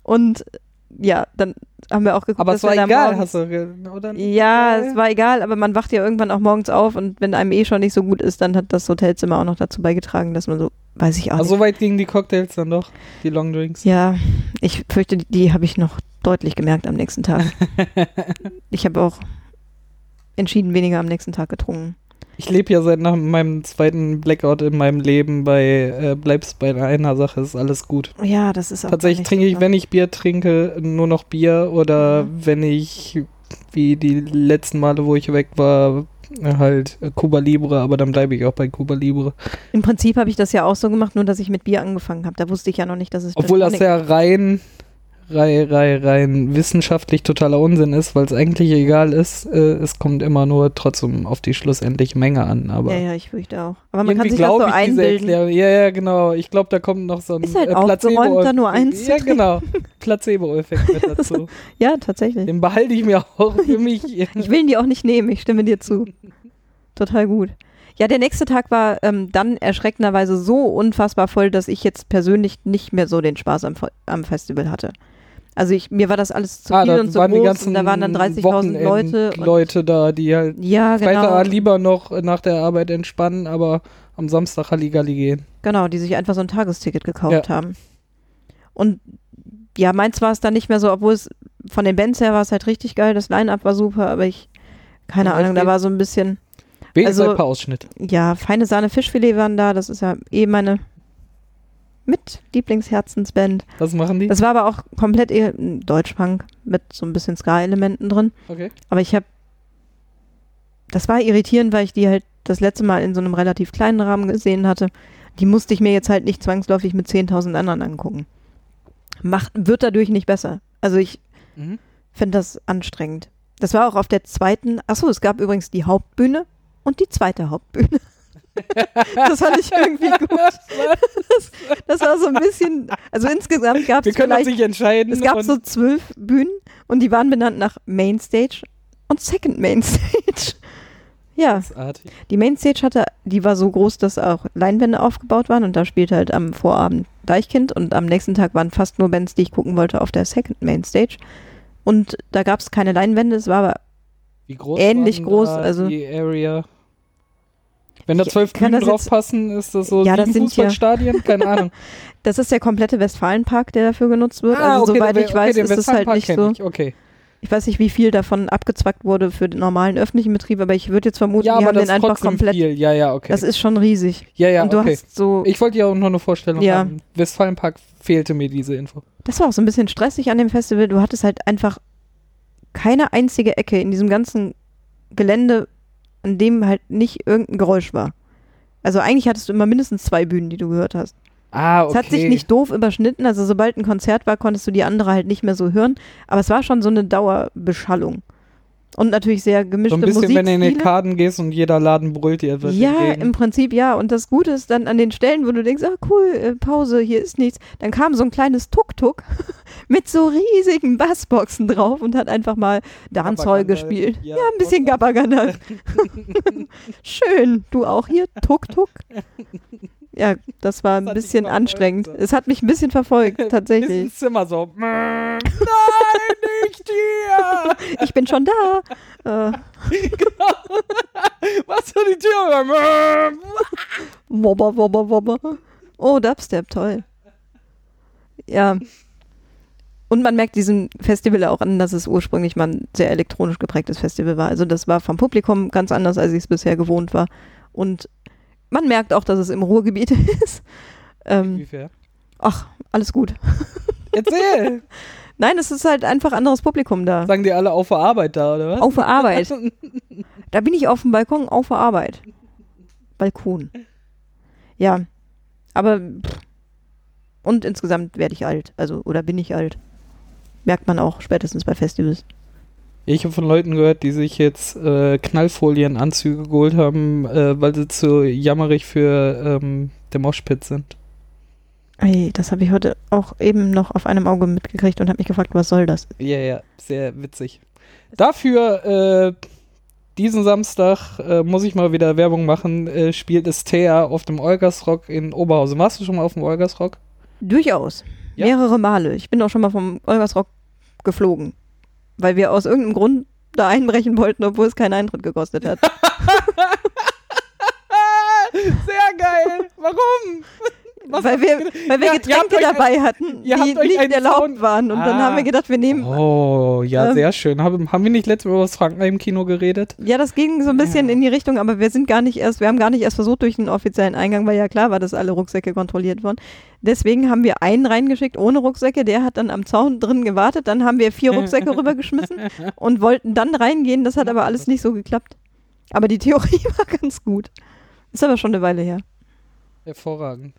B: Und ja, dann haben wir auch geguckt,
A: Aber es war egal,
B: morgens-
A: hast du, oder?
B: ja, es war egal, aber man wacht ja irgendwann auch morgens auf und wenn einem eh schon nicht so gut ist, dann hat das Hotelzimmer auch noch dazu beigetragen, dass man so, weiß ich auch
A: Also
B: nicht.
A: so weit gingen die Cocktails dann doch, die Long Drinks.
B: Ja, ich fürchte, die, die habe ich noch deutlich gemerkt am nächsten Tag. ich habe auch entschieden weniger am nächsten Tag getrunken.
A: Ich lebe ja seit nach meinem zweiten Blackout in meinem Leben bei äh, bleibst bei einer Sache, ist alles gut.
B: Ja, das ist auch
A: Tatsächlich trinke ich, wenn ich Bier trinke, nur noch Bier oder
B: Mhm.
A: wenn ich, wie die letzten Male, wo ich weg war, halt Cuba Libre, aber dann bleibe ich auch bei Cuba Libre.
B: Im Prinzip habe ich das ja auch so gemacht, nur dass ich mit Bier angefangen habe. Da wusste ich ja noch nicht, dass es
A: Obwohl das ja rein, rein, rein, rein wissenschaftlich totaler Unsinn ist, weil es eigentlich egal ist. Äh, es kommt immer nur trotzdem auf die schlussendliche Menge an. Aber
B: Ja, ja, ich fürchte auch. Aber man kann sich das so einbilden.
A: Ja, ja, genau. Ich glaube, da kommt noch so ein
B: Ist halt
A: äh,
B: aufgeräumt, da nur eins
A: Ja, genau. Placebo-Effekt mit dazu.
B: Ja, tatsächlich.
A: Den behalte ich mir auch für mich.
B: Ich will ihn dir auch nicht nehmen, ich stimme dir zu. Total gut. Ja, der nächste Tag war ähm, dann erschreckenderweise so unfassbar voll, dass ich jetzt persönlich nicht mehr so den Spaß am, am Festival hatte. Also ich, mir war das alles zu
A: ah,
B: viel und zu
A: waren
B: groß und da waren dann 30.000 Leute.
A: Leute da, die halt
B: ja, genau,
A: lieber noch nach der Arbeit entspannen, aber am Samstag Halligalli gehen.
B: genau, die sich einfach so ein Tagesticket gekauft haben. Und ja, meins war es dann nicht mehr so, obwohl es von den Bands her war es halt richtig geil, das Line-Up war super, aber ich, keine Ahnung, da war so ein bisschen,
A: Wenigstens
B: Also-
A: ein paar Ausschnitte.
B: ja, feine Sahne Fischfilet waren da, das ist ja eh meine mit Lieblingsherzensband.
A: Was machen die?
B: Das war aber auch komplett eher Deutschpunk mit so ein bisschen Ska-Elementen drin.
A: Okay.
B: Aber ich habe, das war irritierend, weil ich die halt das letzte Mal in so einem relativ kleinen Rahmen gesehen hatte. Die musste ich mir jetzt halt nicht zwangsläufig mit 10.000 anderen angucken. Macht, wird dadurch nicht besser. Also ich
A: Mhm.
B: finde das anstrengend. Das war auch auf der zweiten, achso, es gab übrigens die Hauptbühne und die zweite Hauptbühne. das fand ich irgendwie gut. Das, das war so ein bisschen, also insgesamt gab
A: Wir
B: es
A: können uns nicht entscheiden.
B: es gab so zwölf Bühnen und die waren benannt nach Mainstage und Second Mainstage. ja, die Mainstage hatte, die war so groß, dass auch Leinwände aufgebaut waren und da spielte halt am Vorabend Deichkind und am nächsten Tag waren fast nur Bands, die ich gucken wollte, auf der Second Mainstage. Und da gab es keine Leinwände, es war aber Ähnlich groß, also-
A: die Area. Wenn da zwölf Bühnen
B: das
A: drauf
B: jetzt-
A: passen, ist das so
B: Ja, das sind ja-
A: Fußballstadien? Keine Ahnung.
B: das ist der komplette Westfalenpark, der dafür genutzt wird.
A: Ah,
B: also
A: okay,
B: soweit
A: der-
B: ich weiß,
A: okay,
B: ist es halt nicht so.
A: Ich. Okay.
B: Ich weiß nicht, wie viel davon abgezwackt wurde für den normalen öffentlichen Betrieb, aber ich würde jetzt vermuten,
A: Ja,
B: die haben
A: das
B: den einfach komplett.
A: viel. Ja, ja, okay.
B: Das ist schon riesig.
A: ja, ja,
B: und du
A: okay.
B: hast so.
A: Ich wollte ja auch noch eine Vorstellung
B: Ja.
A: haben. Westfalenpark fehlte mir diese Info.
B: Das war auch so ein bisschen stressig an dem Festival. Du hattest halt einfach keine einzige Ecke in diesem ganzen Gelände, an dem halt nicht irgendein Geräusch war. Also eigentlich hattest du immer mindestens zwei Bühnen, die du gehört hast.
A: Ah, okay.
B: Es hat sich nicht doof überschnitten, also sobald ein Konzert war, konntest du die andere halt nicht mehr so hören. Aber es war schon so eine Dauerbeschallung. Und natürlich sehr
A: so
B: gemischte
A: ein bisschen, wenn du in den. Karten gehst und jeder Laden brüllt dir
B: Ja, im Prinzip ja. Und das Gute ist dann an den Stellen, wo du denkst, ah cool, äh, Pause, hier ist nichts. Dann kam so ein kleines Tuk-Tuk mit so riesigen Bassboxen drauf und hat einfach mal Dancehall gespielt.
A: Ja,
B: Ja, ein bisschen Gabagandal. Schön. Du auch hier? Tuk-Tuk? Ja, das war ein
A: Das
B: bisschen anstrengend.
A: so.
B: Es hat mich ein bisschen verfolgt, tatsächlich.
A: ins Zimmer so. Nein, nicht hier!
B: Ich bin schon da. Äh,
A: Was für die Tür?
B: Wobber, wobber, wobber. Oh, Dubstep, toll. Ja. Und man merkt diesem Festival auch an, dass es ursprünglich mal ein sehr elektronisch geprägtes Festival war. Also das war vom Publikum ganz anders, als ich es bisher gewohnt war. Und man merkt auch, dass es im Ruhrgebiet ist. Ähm,
A: Inwiefern?
B: ach, alles gut.
A: Erzähl!
B: Nein, es ist halt einfach anderes Publikum da.
A: Sagen die alle auf der Arbeit da, oder was?
B: Auf der Arbeit. Da bin ich auf dem Balkon auf der Arbeit. Balkon. Ja. Aber pff. und insgesamt werde ich alt. Also, oder bin ich alt. Merkt man auch spätestens bei Festivals.
A: Ich habe von Leuten gehört, die sich jetzt äh, Knallfolienanzüge geholt haben, äh, weil sie zu jammerig für ähm, der Moshpit sind.
B: Ey, das habe ich heute auch eben noch auf einem Auge mitgekriegt und habe mich gefragt, was soll das?
A: Ja, ja, sehr witzig. Dafür, äh, diesen Samstag, äh, muss ich mal wieder Werbung machen, äh, spielt es Thea auf dem Olgasrock in Oberhausen. Warst du schon mal auf dem Olgasrock?
B: Durchaus.
A: Ja.
B: Mehrere Male. Ich bin auch schon mal vom Olgersrock geflogen. Weil wir aus irgendeinem Grund da einbrechen wollten, obwohl es keinen Eintritt gekostet hat.
A: Sehr geil! Warum? Was
B: weil wir,
A: gedacht?
B: weil wir
A: Ja,
B: Getränke dabei hatten, die nicht erlaubt
A: Zaun-
B: waren. Und dann
A: Ah.
B: haben wir gedacht, wir nehmen.
A: Oh, ja,
B: Ähm,
A: sehr schön. Haben, haben wir nicht letztes Mal über das Frankenheim-Kino geredet?
B: Ja, das ging so ein bisschen
A: Ja.
B: in die Richtung, aber wir sind gar nicht erst, wir haben gar nicht erst versucht durch den offiziellen Eingang, weil ja klar war, dass alle Rucksäcke kontrolliert wurden. Deswegen haben wir einen reingeschickt ohne Rucksäcke, der hat dann am Zaun drin gewartet, dann haben wir vier Rucksäcke rübergeschmissen und wollten dann reingehen, das hat aber alles nicht so geklappt. Aber die Theorie war ganz gut. Ist aber schon eine Weile her.
A: Hervorragend.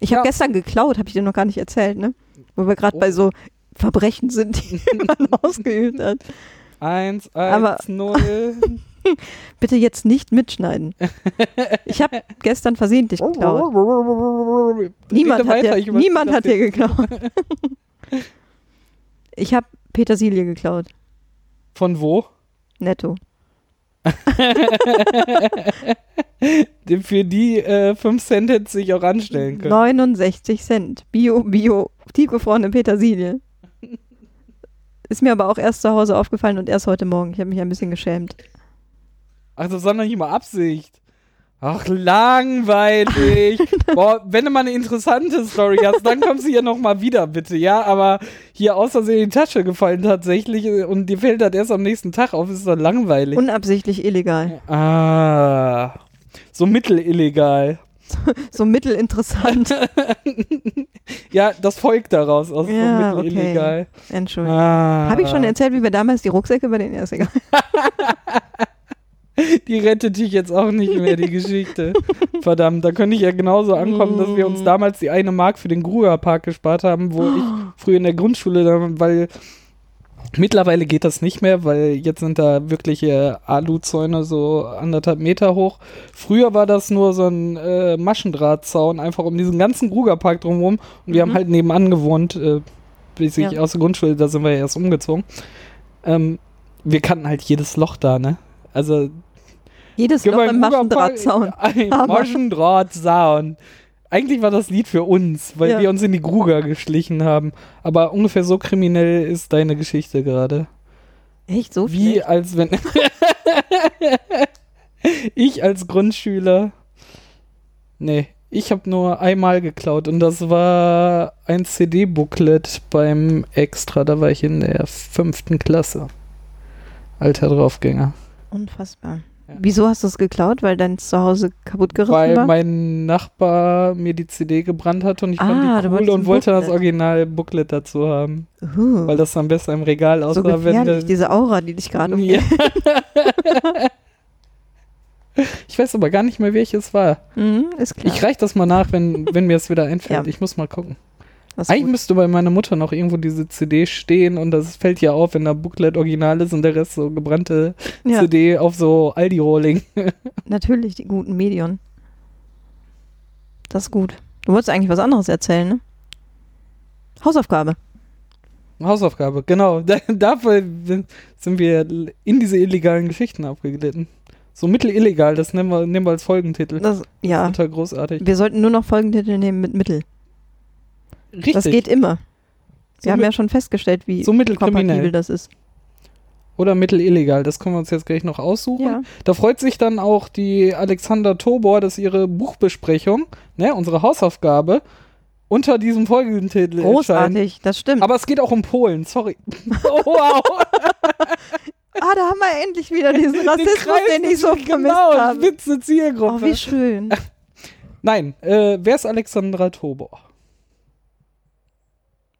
B: Ich habe
A: Ja.
B: gestern geklaut, habe ich dir noch gar nicht erzählt, ne? Wo wir gerade
A: Oh.
B: bei so Verbrechen sind, die man ausgeübt hat.
A: 1,
B: Aber-
A: 1, 0.
B: Bitte jetzt nicht mitschneiden. Ich habe gestern versehentlich geklaut. Niemand, hat,
A: weiter,
B: dir, niemand hat dir geklaut. Ich habe Petersilie geklaut.
A: Von wo?
B: Netto.
A: Für die äh, 5 Cent hätte sich auch anstellen können.
B: 69 Cent. Bio, Bio, tiefgefrorene Petersilie. Ist mir aber auch erst zu Hause aufgefallen und erst heute Morgen. Ich habe mich ein bisschen geschämt.
A: Ach, das war noch nicht mal Absicht. Ach, langweilig. Boah, wenn du mal eine interessante Story hast, dann kommst du hier nochmal wieder, bitte, ja? Aber hier aus Versehen in die Tasche gefallen tatsächlich äh, und dir fällt das erst am nächsten Tag auf, ist doch langweilig.
B: Unabsichtlich illegal.
A: ah, so mittelillegal.
B: So mittelinteressant.
A: Ja, das folgt daraus aus
B: Ja,
A: so
B: okay.
A: mittelillegal.
B: Entschuldigung.
A: Ah,
B: Habe ich schon erzählt, wie wir damals die Rucksäcke bei den ist egal.
A: Die rettet dich jetzt auch nicht mehr, die Geschichte. Verdammt, da könnte ich ja genauso ankommen, dass wir uns
B: Mm.
A: damals die eine Mark für den Grugerpark gespart haben, wo ich früher in der Grundschule, weil mittlerweile geht das nicht mehr, weil jetzt sind da wirkliche Aluzäune so anderthalb Meter hoch. Früher war das nur so ein äh, Maschendrahtzaun, einfach um diesen ganzen Grugerpark drumherum. Und wir
B: Mhm.
A: haben halt nebenan gewohnt, äh, bis ich
B: Ja.
A: aus der Grundschule, da sind wir ja erst umgezogen. Ähm, wir kannten halt jedes Loch da, ne? Also
B: Jedes Loch
A: mal
B: im
A: in Rugerpark-
B: Maschendrahtzaun.
A: Ein Maschendrahtzaun. Eigentlich war das Lied für uns, weil
B: Ja.
A: wir uns in die Gruger geschlichen haben. Aber ungefähr so kriminell ist deine Geschichte gerade.
B: Echt so
A: Wie
B: schlecht?
A: als wenn ich als Grundschüler. Nee, ich habe nur einmal geklaut und das war ein CD-Booklet beim Extra. Da war ich in der fünften Klasse. Alter Draufgänger.
B: Unfassbar.
A: Ja.
B: Wieso hast du es geklaut? Weil dein Zuhause kaputt gerissen
A: Weil
B: war?
A: mein Nachbar mir die CD gebrannt hat und ich
B: Ah,
A: fand die cool
B: wolltest
A: und wollte das. Original Booklet dazu haben.
B: Uh,
A: Weil das dann besser im Regal
B: so
A: aussah, wenn
B: gefährlich,
A: du-
B: diese Aura, die dich gerade
A: Ja.
B: umgibt.
A: Ich weiß aber gar nicht mehr, welches war.
B: Mhm.
A: Ich reich das mal nach, wenn, wenn mir es wieder einfällt.
B: Ja.
A: Ich muss mal gucken.
B: Das ist
A: Eigentlich
B: gut.
A: müsste bei meiner Mutter noch irgendwo diese CD stehen und das fällt ja auf, wenn da Booklet original ist und der Rest so gebrannte
B: ja,
A: CD auf so Aldi-Rolling.
B: natürlich, die guten Medien. Das ist gut. Du wolltest eigentlich was anderes erzählen, ne? Hausaufgabe.
A: Hausaufgabe, genau. Da, dafür sind wir in diese illegalen Geschichten abgeglitten. So mittelillegal, das nehmen wir, nehmen wir als Folgentitel.
B: Das, ja,
A: Total großartig.
B: wir sollten nur noch Folgentitel nehmen mit Mittel.
A: Richtig.
B: Das geht immer.
A: So
B: Wir haben
A: mit-
B: ja schon festgestellt, wie
A: so
B: kompatibel das ist.
A: Oder mittelillegal, das können wir uns jetzt gleich noch aussuchen.
B: Ja.
A: Da freut sich dann auch die Alexander Tobor, dass ihre Buchbesprechung, ne, unsere Hausaufgabe, unter diesem Folgentitel erscheint.
B: Großartig, das stimmt.
A: Aber es geht auch um Polen, sorry. Oh, wow.
B: ah, da haben wir endlich wieder diesen
A: Den
B: Rassismus,
A: Kreis
B: den ich so vermisst
A: genau,
B: habe.
A: spitze Zielgruppe.
B: Oh, wie schön.
A: Nein, äh, wer ist Alexandra Tobor?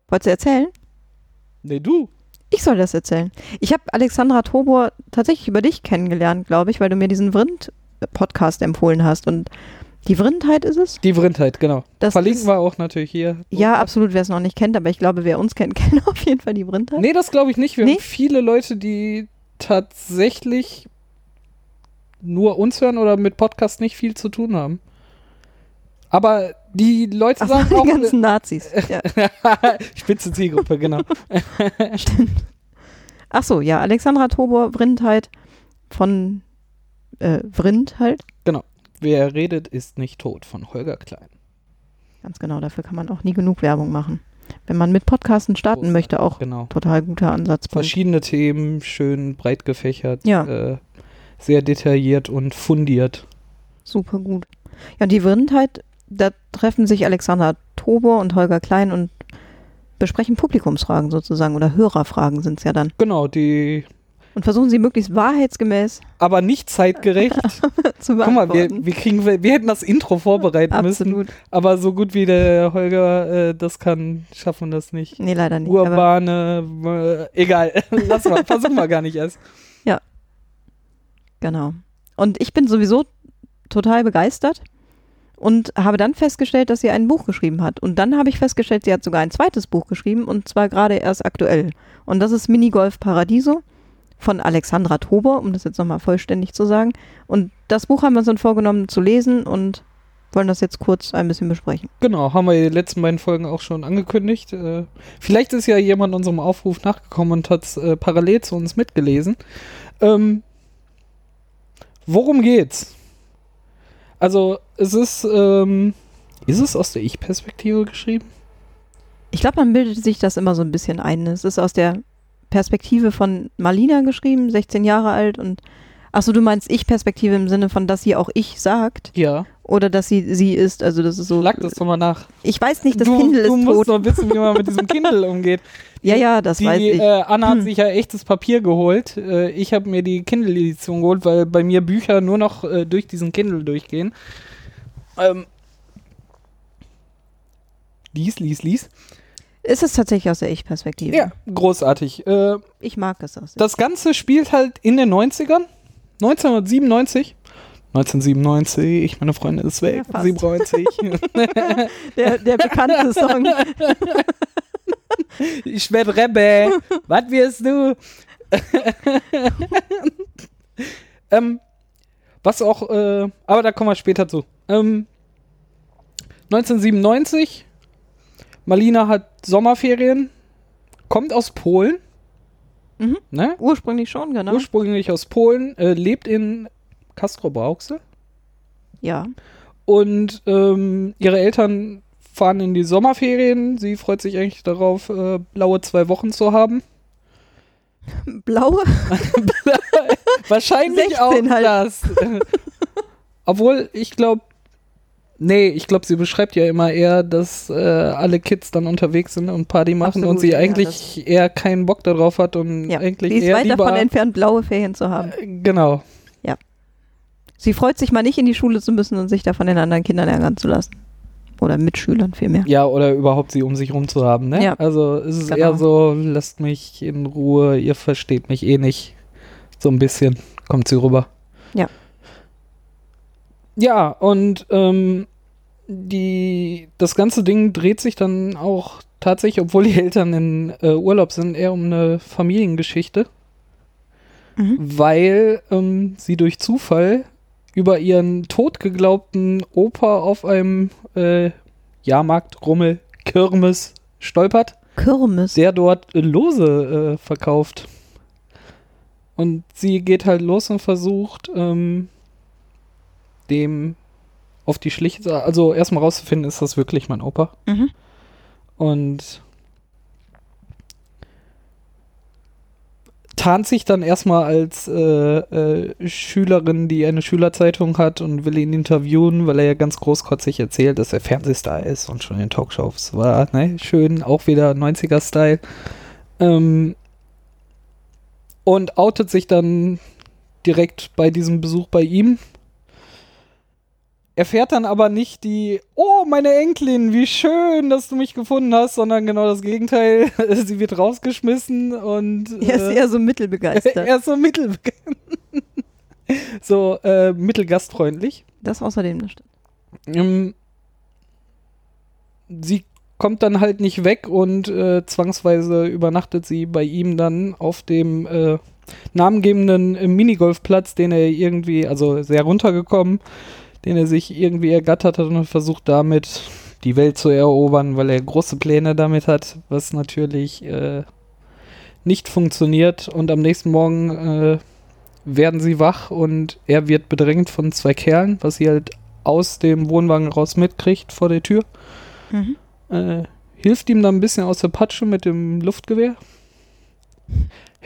B: Wolltest du erzählen?
A: Nee, du.
B: Ich soll das erzählen. Ich habe Alexandra Tobor tatsächlich über dich kennengelernt, glaube ich, weil du mir diesen Vrind-Podcast empfohlen hast. Und die Vrindheit ist es?
A: Die Vrindheit, genau.
B: Das
A: Verlinken wir auch natürlich hier.
B: Ja, absolut, wer es noch nicht kennt, aber ich glaube, wer uns kennt, kennt auf jeden Fall die Vrindheit.
A: Nee, das glaube ich nicht. Wir
B: Nee?
A: haben viele Leute, die tatsächlich nur uns hören oder mit Podcast nicht viel zu tun haben. Aber die Leute
B: Ach,
A: sagen
B: die
A: auch.
B: ganzen Nazis. Ja,
A: Spitze Zielgruppe, genau.
B: stimmt. Ach so, ja, Alexandra Tobor, Vrindheit von äh, Vrind halt.
A: Wer redet, ist nicht tot von Holger Klein.
B: Ganz genau, dafür kann man auch nie genug Werbung machen. Wenn man mit Podcasten starten
A: Großartig,
B: möchte, auch
A: Genau.
B: total guter Ansatzpunkt.
A: Verschiedene Themen, schön breit gefächert,
B: Ja.
A: äh, sehr detailliert und fundiert.
B: Super gut. Ja, die Vrindheit, da treffen sich Alexander Tobor und Holger Klein und besprechen Publikumsfragen sozusagen oder Hörerfragen sind es ja dann.
A: Genau, die,
B: Und versuchen sie möglichst wahrheitsgemäß
A: aber nicht zeitgerecht.
B: zu
A: Guck mal, wir,
B: beantworten.
A: wir, kriegen, wir hätten das Intro vorbereiten müssen,
B: Absolut.
A: aber so gut wie der Holger äh, das kann, schaffen wir das nicht.
B: Nee, leider nicht.
A: Urbane, äh, egal, lass mal, versuchen wir gar nicht erst.
B: Genau. Und ich bin sowieso total begeistert und habe dann festgestellt, dass sie ein Buch geschrieben hat. Und dann habe ich festgestellt, sie hat sogar ein zweites Buch geschrieben und zwar gerade erst aktuell. Und das ist Minigolf Paradiso von Alexandra Tober, um das jetzt nochmal vollständig zu sagen. Und das Buch haben wir uns dann vorgenommen zu lesen und wollen das jetzt kurz ein bisschen besprechen.
A: Genau, haben wir in den letzten beiden Folgen auch schon angekündigt. Äh, vielleicht ist ja jemand unserem Aufruf nachgekommen und hat es äh, parallel zu uns mitgelesen. Ähm, worum geht's? Also, es ist, ähm, ist es aus der Ich-Perspektive geschrieben?
B: Ich glaube, man bildet sich das immer so ein bisschen ein. Es ist aus der Perspektive von Marlina geschrieben, 16 Jahre alt und Achso, du meinst Ich-Perspektive im Sinne von, dass sie auch ich sagt?
A: Ja.
B: Oder dass sie sie ist, also das ist so.
A: Schlag das doch mal nach.
B: Ich weiß nicht, das
A: du,
B: Kindle
A: du
B: ist
A: musst
B: tot.
A: noch wissen, wie man mit diesem Kindle umgeht.
B: Ja, ja, das
A: die,
B: weiß ich.
A: Äh, Anna hat
B: Hm.
A: sich ja echtes Papier geholt. Äh, ich habe mir die Kindle-Edition geholt, weil bei mir Bücher nur noch äh, durch diesen Kindle durchgehen. Ähm, lies, lies, lies.
B: Es ist tatsächlich aus der Ich-Perspektive.
A: Ja, großartig. Äh,
B: Ich mag es aus
A: das Ganze spielt halt in den 90ern. 1997. 1997, meine Freundin ist weg.
B: Ja, fast.
A: 97.
B: der, der bekannte Song.
A: ich werde Rebbe. Was wirst du? ähm, was auch, äh, aber da kommen wir später zu. Ähm, 1997, Malina hat Sommerferien, kommt aus Polen,
B: Mhm.
A: ne?
B: Ursprünglich schon, genau.
A: ursprünglich aus Polen, äh, lebt in Castro-Brauxel
B: ja.
A: und ähm, ihre Eltern fahren in die Sommerferien. Sie freut sich eigentlich darauf, äh, blaue zwei Wochen zu haben.
B: Blaue?
A: Wahrscheinlich
B: 16
A: auch
B: halt.
A: das. Obwohl, ich glaube, nee, ich glaube, sie beschreibt ja immer eher, dass äh, alle Kids dann unterwegs sind und Party machen
B: Absolut,
A: und sie
B: ja,
A: eigentlich eher keinen Bock darauf hat und
B: Ja.
A: eigentlich
B: Sie ist
A: eher
B: weit
A: lieber,
B: davon entfernt, blaue Ferien zu haben.
A: Äh, Genau.
B: Sie freut sich mal nicht in die Schule zu müssen und sich da von den anderen Kindern ärgern zu lassen. Oder Mitschülern vielmehr.
A: Ja, oder überhaupt sie um sich rum zu haben, ne?
B: Ja.
A: Also es ist
B: Genau.
A: eher so, lasst mich in Ruhe, ihr versteht mich eh nicht. So ein bisschen kommt sie rüber.
B: Ja.
A: Ja, und ähm, die, das ganze Ding dreht sich dann auch tatsächlich, obwohl die Eltern in äh, Urlaub sind, eher um eine Familiengeschichte,
B: Mhm.
A: weil ähm, sie durch Zufall über ihren tot geglaubten Opa auf einem äh, Jahrmarkt, Rummel, Kirmes stolpert,
B: Kirmes.
A: der dort Lose äh, verkauft. Und sie geht halt los und versucht, ähm, dem auf die Schliche, also erstmal rauszufinden, ist das wirklich mein Opa?
B: Mhm.
A: Und tarnt sich dann erstmal als äh, äh, Schülerin, die eine Schülerzeitung hat und will ihn interviewen, weil er ja ganz großkotzig erzählt, dass er Fernsehstar ist und schon in Talkshows war. Ne? Schön, auch wieder 90er-Style. Ähm, und outet sich dann direkt bei diesem Besuch bei ihm. Erfährt dann aber nicht die, oh, meine Enkelin, wie schön, dass du mich gefunden hast, sondern genau das Gegenteil. Sie wird rausgeschmissen und
B: Er ist
A: äh,
B: eher so mittelbegeistert.
A: er ist so mittel, so äh, mittelgastfreundlich.
B: das außerdem, das stimmt.
A: Ähm, sie kommt dann halt nicht weg und äh, zwangsweise übernachtet sie bei ihm dann auf dem äh, namengebenden Minigolfplatz, den er irgendwie, also sehr runtergekommen, den er sich irgendwie ergattert hat und versucht damit die Welt zu erobern, weil er große Pläne damit hat, was natürlich äh, nicht funktioniert. Und am nächsten Morgen äh, werden sie wach und er wird bedrängt von zwei Kerlen, was sie halt aus dem Wohnwagen raus mitkriegt vor der Tür.
B: Mhm.
A: Äh, hilft ihm dann ein bisschen aus der Patsche mit dem Luftgewehr.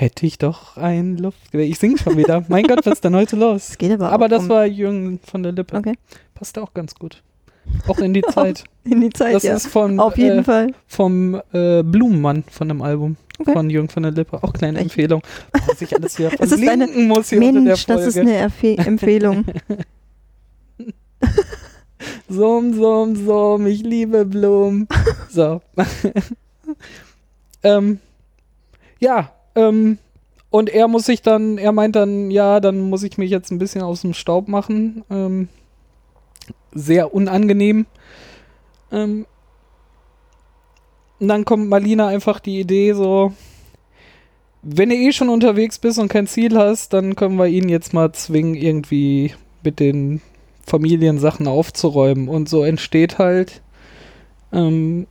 A: Hätte ich doch ein Luftgewehr. Ich sing schon wieder. mein Gott, was ist denn heute los?
B: Es geht aber,
A: Aber
B: auch
A: das
B: um,
A: war Jürgen von der Lippe.
B: Okay.
A: Passt auch ganz gut. Auch in die Zeit.
B: in die Zeit,
A: Das
B: ja.
A: ist von,
B: Auf jeden
A: äh,
B: Fall.
A: vom äh, Blumenmann von dem Album.
B: Okay.
A: Von Jürgen von der Lippe. Auch kleine
B: Echt?
A: Empfehlung. Was ich alles wieder
B: Es ist eine-
A: muss hier
B: Mensch, das ist eine Erfe Empfehlung.
A: Sum, sum, sum, ich liebe Blumen. So. ähm, ja, ähm, Und er muss sich dann, er meint dann, ja, dann muss ich mich jetzt ein bisschen aus dem Staub machen. Ähm, sehr unangenehm. Ähm, und dann kommt Marlina einfach die Idee so, wenn du eh schon unterwegs bist und kein Ziel hast, dann können wir ihn jetzt mal zwingen, irgendwie mit den Familiensachen aufzuräumen. Und so entsteht halt ähm,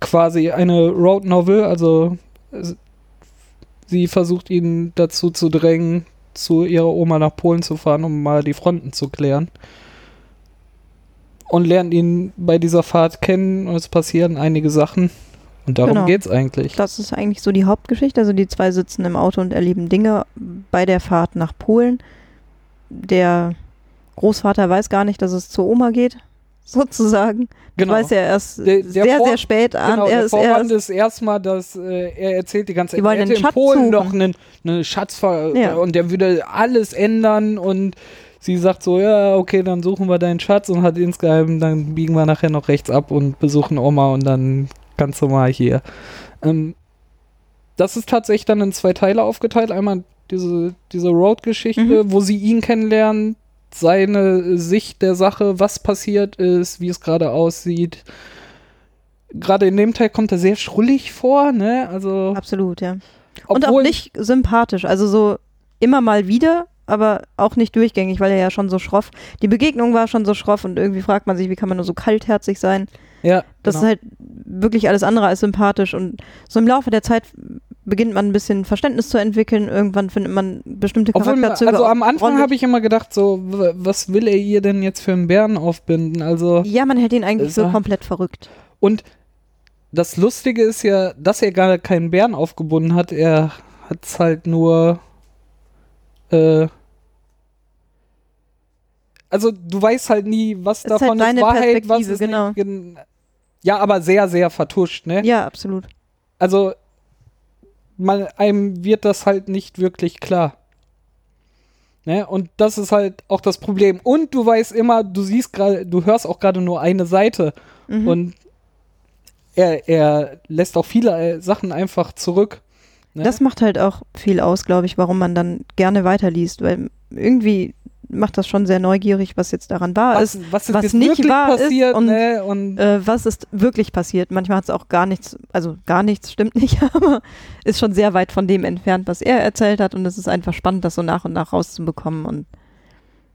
A: quasi eine Road Novel, also sie versucht ihn dazu zu drängen, zu ihrer Oma nach Polen zu fahren, um mal die Fronten zu klären. Und lernt ihn bei dieser Fahrt kennen und es passieren einige Sachen. Und darum
B: Genau.
A: geht's eigentlich.
B: Das ist eigentlich so die Hauptgeschichte. Also die zwei sitzen im Auto und erleben Dinge bei der Fahrt nach Polen. Der Großvater weiß gar nicht, dass es zur Oma geht, sozusagen.
A: Genau.
B: Weiß er erst
A: Der- der
B: sehr,
A: Vor-
B: sehr spät an.
A: Genau,
B: er
A: der
B: ist
A: Vorwand
B: erst,
A: ist erstmal, dass äh, er erzählt die ganze Zeit, er hätte in
B: Schatz
A: Polen
B: suchen.
A: noch einen eine Schatzver
B: Ja.
A: und der würde alles ändern und sie sagt so, ja, okay, dann suchen wir deinen Schatz und hat insgeheim, dann biegen wir nachher noch rechts ab und besuchen Oma und dann kannst du mal hier. Ähm, das ist tatsächlich dann in zwei Teile aufgeteilt. Einmal diese, diese Road-Geschichte,
B: Mhm.
A: wo sie ihn kennenlernen, seine Sicht der Sache, was passiert ist, wie es gerade aussieht. Gerade in dem Teil kommt er sehr schrullig vor, ne? Also,
B: absolut, ja. Und auch nicht sympathisch. Also so immer mal wieder, aber auch nicht durchgängig, weil er ja schon so schroff. Die Begegnung war schon so schroff und irgendwie fragt man sich, wie kann man nur so kaltherzig sein?
A: Ja,
B: Das
A: genau.
B: ist halt wirklich alles andere als sympathisch und so im Laufe der Zeit beginnt man ein bisschen Verständnis zu entwickeln. Irgendwann findet man bestimmte Charakterzüge.
A: also am Anfang habe ich immer gedacht, so, was will er ihr denn jetzt für einen Bären aufbinden? Also,
B: Ja, man hält ihn eigentlich so komplett verrückt.
A: und das Lustige ist ja, dass er gar keinen Bären aufgebunden hat. Er hat es halt nur. Äh, also, du weißt halt nie, was
B: Ist halt
A: davon
B: deine
A: ist Wahrheit, was ist
B: genau.
A: nicht. Ja, aber sehr, sehr vertuscht, ne?
B: Ja, absolut.
A: Also, man, einem wird das halt nicht wirklich klar. Ne? Und das ist halt auch das Problem. Und du weißt immer, du siehst gerade, du hörst auch gerade nur eine Seite.
B: Mhm.
A: Und er, er lässt auch viele äh, Sachen einfach zurück. Ne?
B: Das macht halt auch viel aus, glaube ich, warum man dann gerne weiterliest, weil irgendwie macht das schon sehr neugierig, was jetzt daran wahr
A: was,
B: ist,
A: was, ist
B: was nicht wahr ist
A: passiert,
B: und,
A: ne? Und
B: äh, was ist wirklich passiert. Manchmal hat es auch gar nichts, also gar nichts stimmt nicht, aber ist schon sehr weit von dem entfernt, was er erzählt hat und es ist einfach spannend, das so nach und nach rauszubekommen und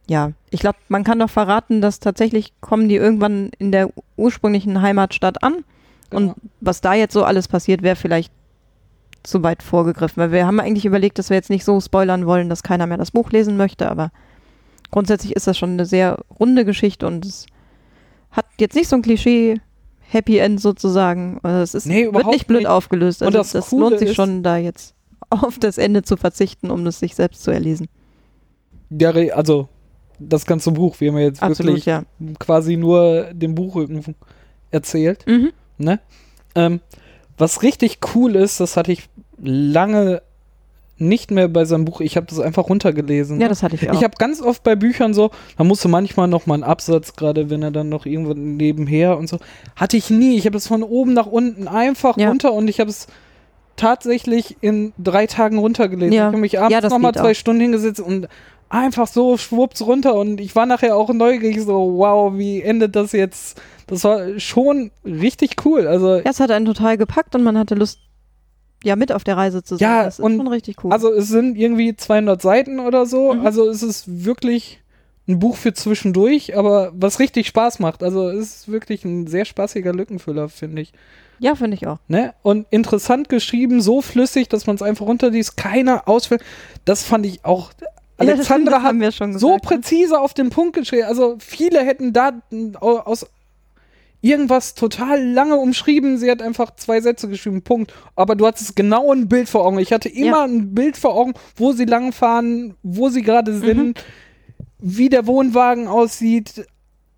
B: ja, ich glaube, man kann doch verraten, dass tatsächlich kommen die irgendwann in der ursprünglichen Heimatstadt an und
A: Genau.
B: was da jetzt so alles passiert, wäre vielleicht zu weit vorgegriffen. Weil wir haben eigentlich überlegt, dass wir jetzt nicht so spoilern wollen, dass keiner mehr das Buch lesen möchte, aber grundsätzlich ist das schon eine sehr runde Geschichte und es hat jetzt nicht so ein Klischee Happy End sozusagen. Also Es ist,
A: Nee,
B: wird nicht blöd
A: nicht.
B: aufgelöst.
A: Und
B: Also
A: das
B: das, lohnt sich schon, da jetzt auf das Ende zu verzichten, um es sich selbst zu erlesen.
A: Re- also das ganze Buch, wie man jetzt
B: Absolut,
A: wirklich
B: ja.
A: quasi nur den Buchrücken erzählt.
B: Mhm.
A: Ne? Ähm, was richtig cool ist, das hatte ich lange nicht mehr bei seinem Buch. Ich habe das einfach runtergelesen.
B: Ja,
A: ne?
B: das hatte ich auch.
A: Ich habe ganz oft bei Büchern so, da musste manchmal noch mal einen Absatz, gerade wenn er dann noch irgendwo nebenher und so. Hatte ich nie. Ich habe es von oben nach unten einfach
B: Ja.
A: runter und ich habe es tatsächlich in drei Tagen runtergelesen.
B: Ja.
A: Ich habe mich abends
B: Ja, das
A: noch mal
B: geht
A: zwei
B: auch.
A: Stunden hingesetzt und einfach so schwupps runter und ich war nachher auch neugierig so, wow, wie endet das jetzt? Das war schon richtig cool. Also
B: ja, es hat einen total gepackt und man hatte Lust, ja, mit auf der Reise zu sein.
A: Ja,
B: das ist
A: und-
B: schon richtig cool.
A: Also es sind irgendwie 200 Seiten oder so.
B: Mhm.
A: Also es ist wirklich ein Buch für zwischendurch, aber was richtig Spaß macht. Also es ist wirklich ein sehr spaßiger Lückenfüller, finde ich.
B: ja, finde ich auch.
A: Ne? Und interessant geschrieben, so flüssig, dass man es einfach runterliest, keiner ausfällt. Das fand ich auch.
B: Ja, das
A: Alexandra
B: haben
A: hat
B: wir schon
A: so
B: gesagt, ne?
A: präzise auf den Punkt geschrieben. Also viele hätten da aus irgendwas total lange umschrieben. Sie hat einfach zwei Sätze geschrieben, Punkt. Aber du hattest genau ein Bild vor Augen. Ich hatte immer
B: Ja.
A: ein Bild vor Augen, wo sie langfahren, wo sie gerade
B: Mhm.
A: sind, wie der Wohnwagen aussieht.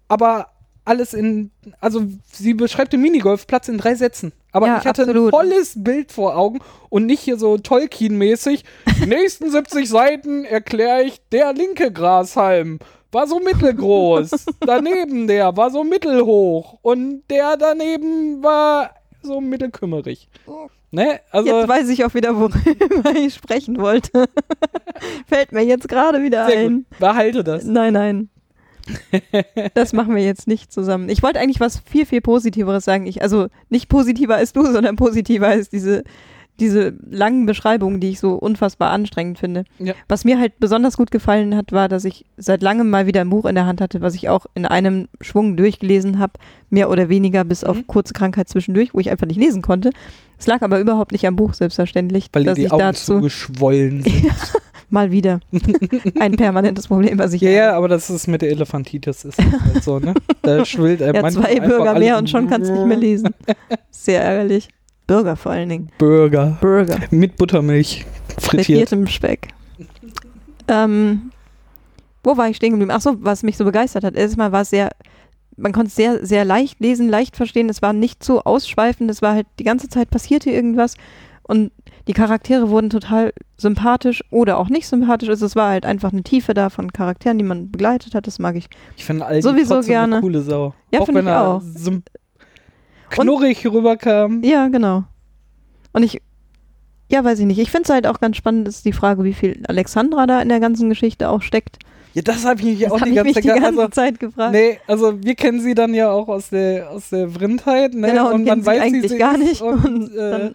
A: Aber alles in, also sie beschreibt den Minigolfplatz in drei Sätzen. Aber
B: Ja,
A: ich hatte
B: absolut.
A: ein volles Bild vor Augen und nicht hier so Tolkien-mäßig. Die nächsten 70 Seiten erkläre ich, der linke Grashalm war so mittelgroß. daneben der war so mittelhoch. Und der daneben war so mittelkümmerig. Ne? Also,
B: jetzt weiß ich auch wieder, worüber ich sprechen wollte. Fällt mir jetzt gerade wieder ein.
A: gut. Behalte das.
B: Nein, nein. das machen wir jetzt nicht zusammen. Ich wollte eigentlich was viel, viel Positiveres sagen. Ich, also nicht positiver als du, sondern positiver als diese, diese langen Beschreibungen, die ich so unfassbar anstrengend finde.
A: Ja.
B: Was mir halt besonders gut gefallen hat, war, dass ich seit langem mal wieder ein Buch in der Hand hatte, was ich auch in einem Schwung durchgelesen habe, mehr oder weniger bis auf
A: Mhm.
B: kurze Krankheit zwischendurch, wo ich einfach nicht lesen konnte. Es lag aber überhaupt nicht am Buch, selbstverständlich,
A: Weil
B: dass
A: die
B: ich
A: Augen
B: dazu
A: zugeschwollen sind.
B: mal wieder ein permanentes Problem, was ich
A: Ja,
B: habe.
A: ja, aber das ist mit der Elefantitis ist halt so, ne? Da schwillt einem
B: Ja, zwei Bürger mehr und schon kannst du nicht mehr lesen. Sehr ärgerlich. Bürger vor allen Dingen.
A: Burger.
B: Burger.
A: Mit Buttermilch. Frittiert.
B: Frittiertem Speck. Ähm, wo war ich stehen geblieben? Achso, was mich so begeistert hat. Erstmal war es sehr, man konnte es sehr, sehr leicht lesen, leicht verstehen. Es war nicht so ausschweifend. Es war halt die ganze Zeit passierte irgendwas. Und die Charaktere wurden total sympathisch oder auch nicht sympathisch. Also es war halt einfach eine Tiefe da von Charakteren, die man begleitet hat. Das mag ich.
A: Ich finde Aldi
B: Sowieso gerne.
A: eine coole Sau.
B: Ja,
A: auch wenn
B: ich
A: er
B: auch.
A: Knurrig rüberkam.
B: Ja, genau. Und ich, ja, weiß ich nicht. Ich finde es halt auch ganz spannend, ist die Frage, wie viel Alexandra da in der ganzen Geschichte auch steckt.
A: Ja, das habe ich mich
B: Das
A: auch die ganze
B: die
A: Zeit
B: ganze
A: also,
B: Zeit gefragt.
A: Nee, also wir kennen sie dann ja auch aus der aus der Vrindheit, ne?
B: Genau, und
A: und man weiß,
B: eigentlich
A: sie
B: gar
A: ist
B: nicht.
A: Und,
B: Und
A: äh,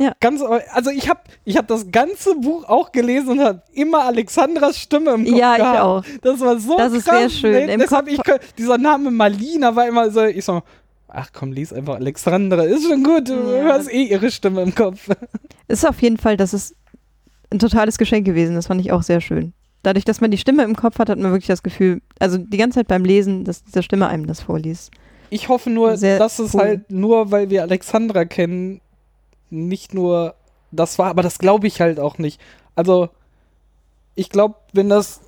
B: Ja.
A: Ganz, also ich habe ich hab das ganze Buch auch gelesen und habe immer Alexandras Stimme im Kopf
B: ja, ich
A: gehabt.
B: auch.
A: Das war so
B: Das ist
A: krass.
B: sehr schön.
A: Ne?
B: Im Kopf-
A: ich, dieser Name Malina war immer so, ich so, ach komm, lies einfach Alexandra, ist schon gut, du
B: Ja.
A: hörst eh ihre Stimme im Kopf.
B: Ist auf jeden Fall, das ist ein totales Geschenk gewesen. Das fand ich auch sehr schön. Dadurch, dass man die Stimme im Kopf hat, hat man wirklich das Gefühl, also die ganze Zeit beim Lesen, dass diese Stimme einem das vorliest.
A: Ich hoffe nur,
B: Sehr
A: dass es
B: cool.
A: halt nur, weil wir Alexandra kennen, nicht nur das war, aber das glaube ich halt auch nicht. Also, ich glaube, wenn das,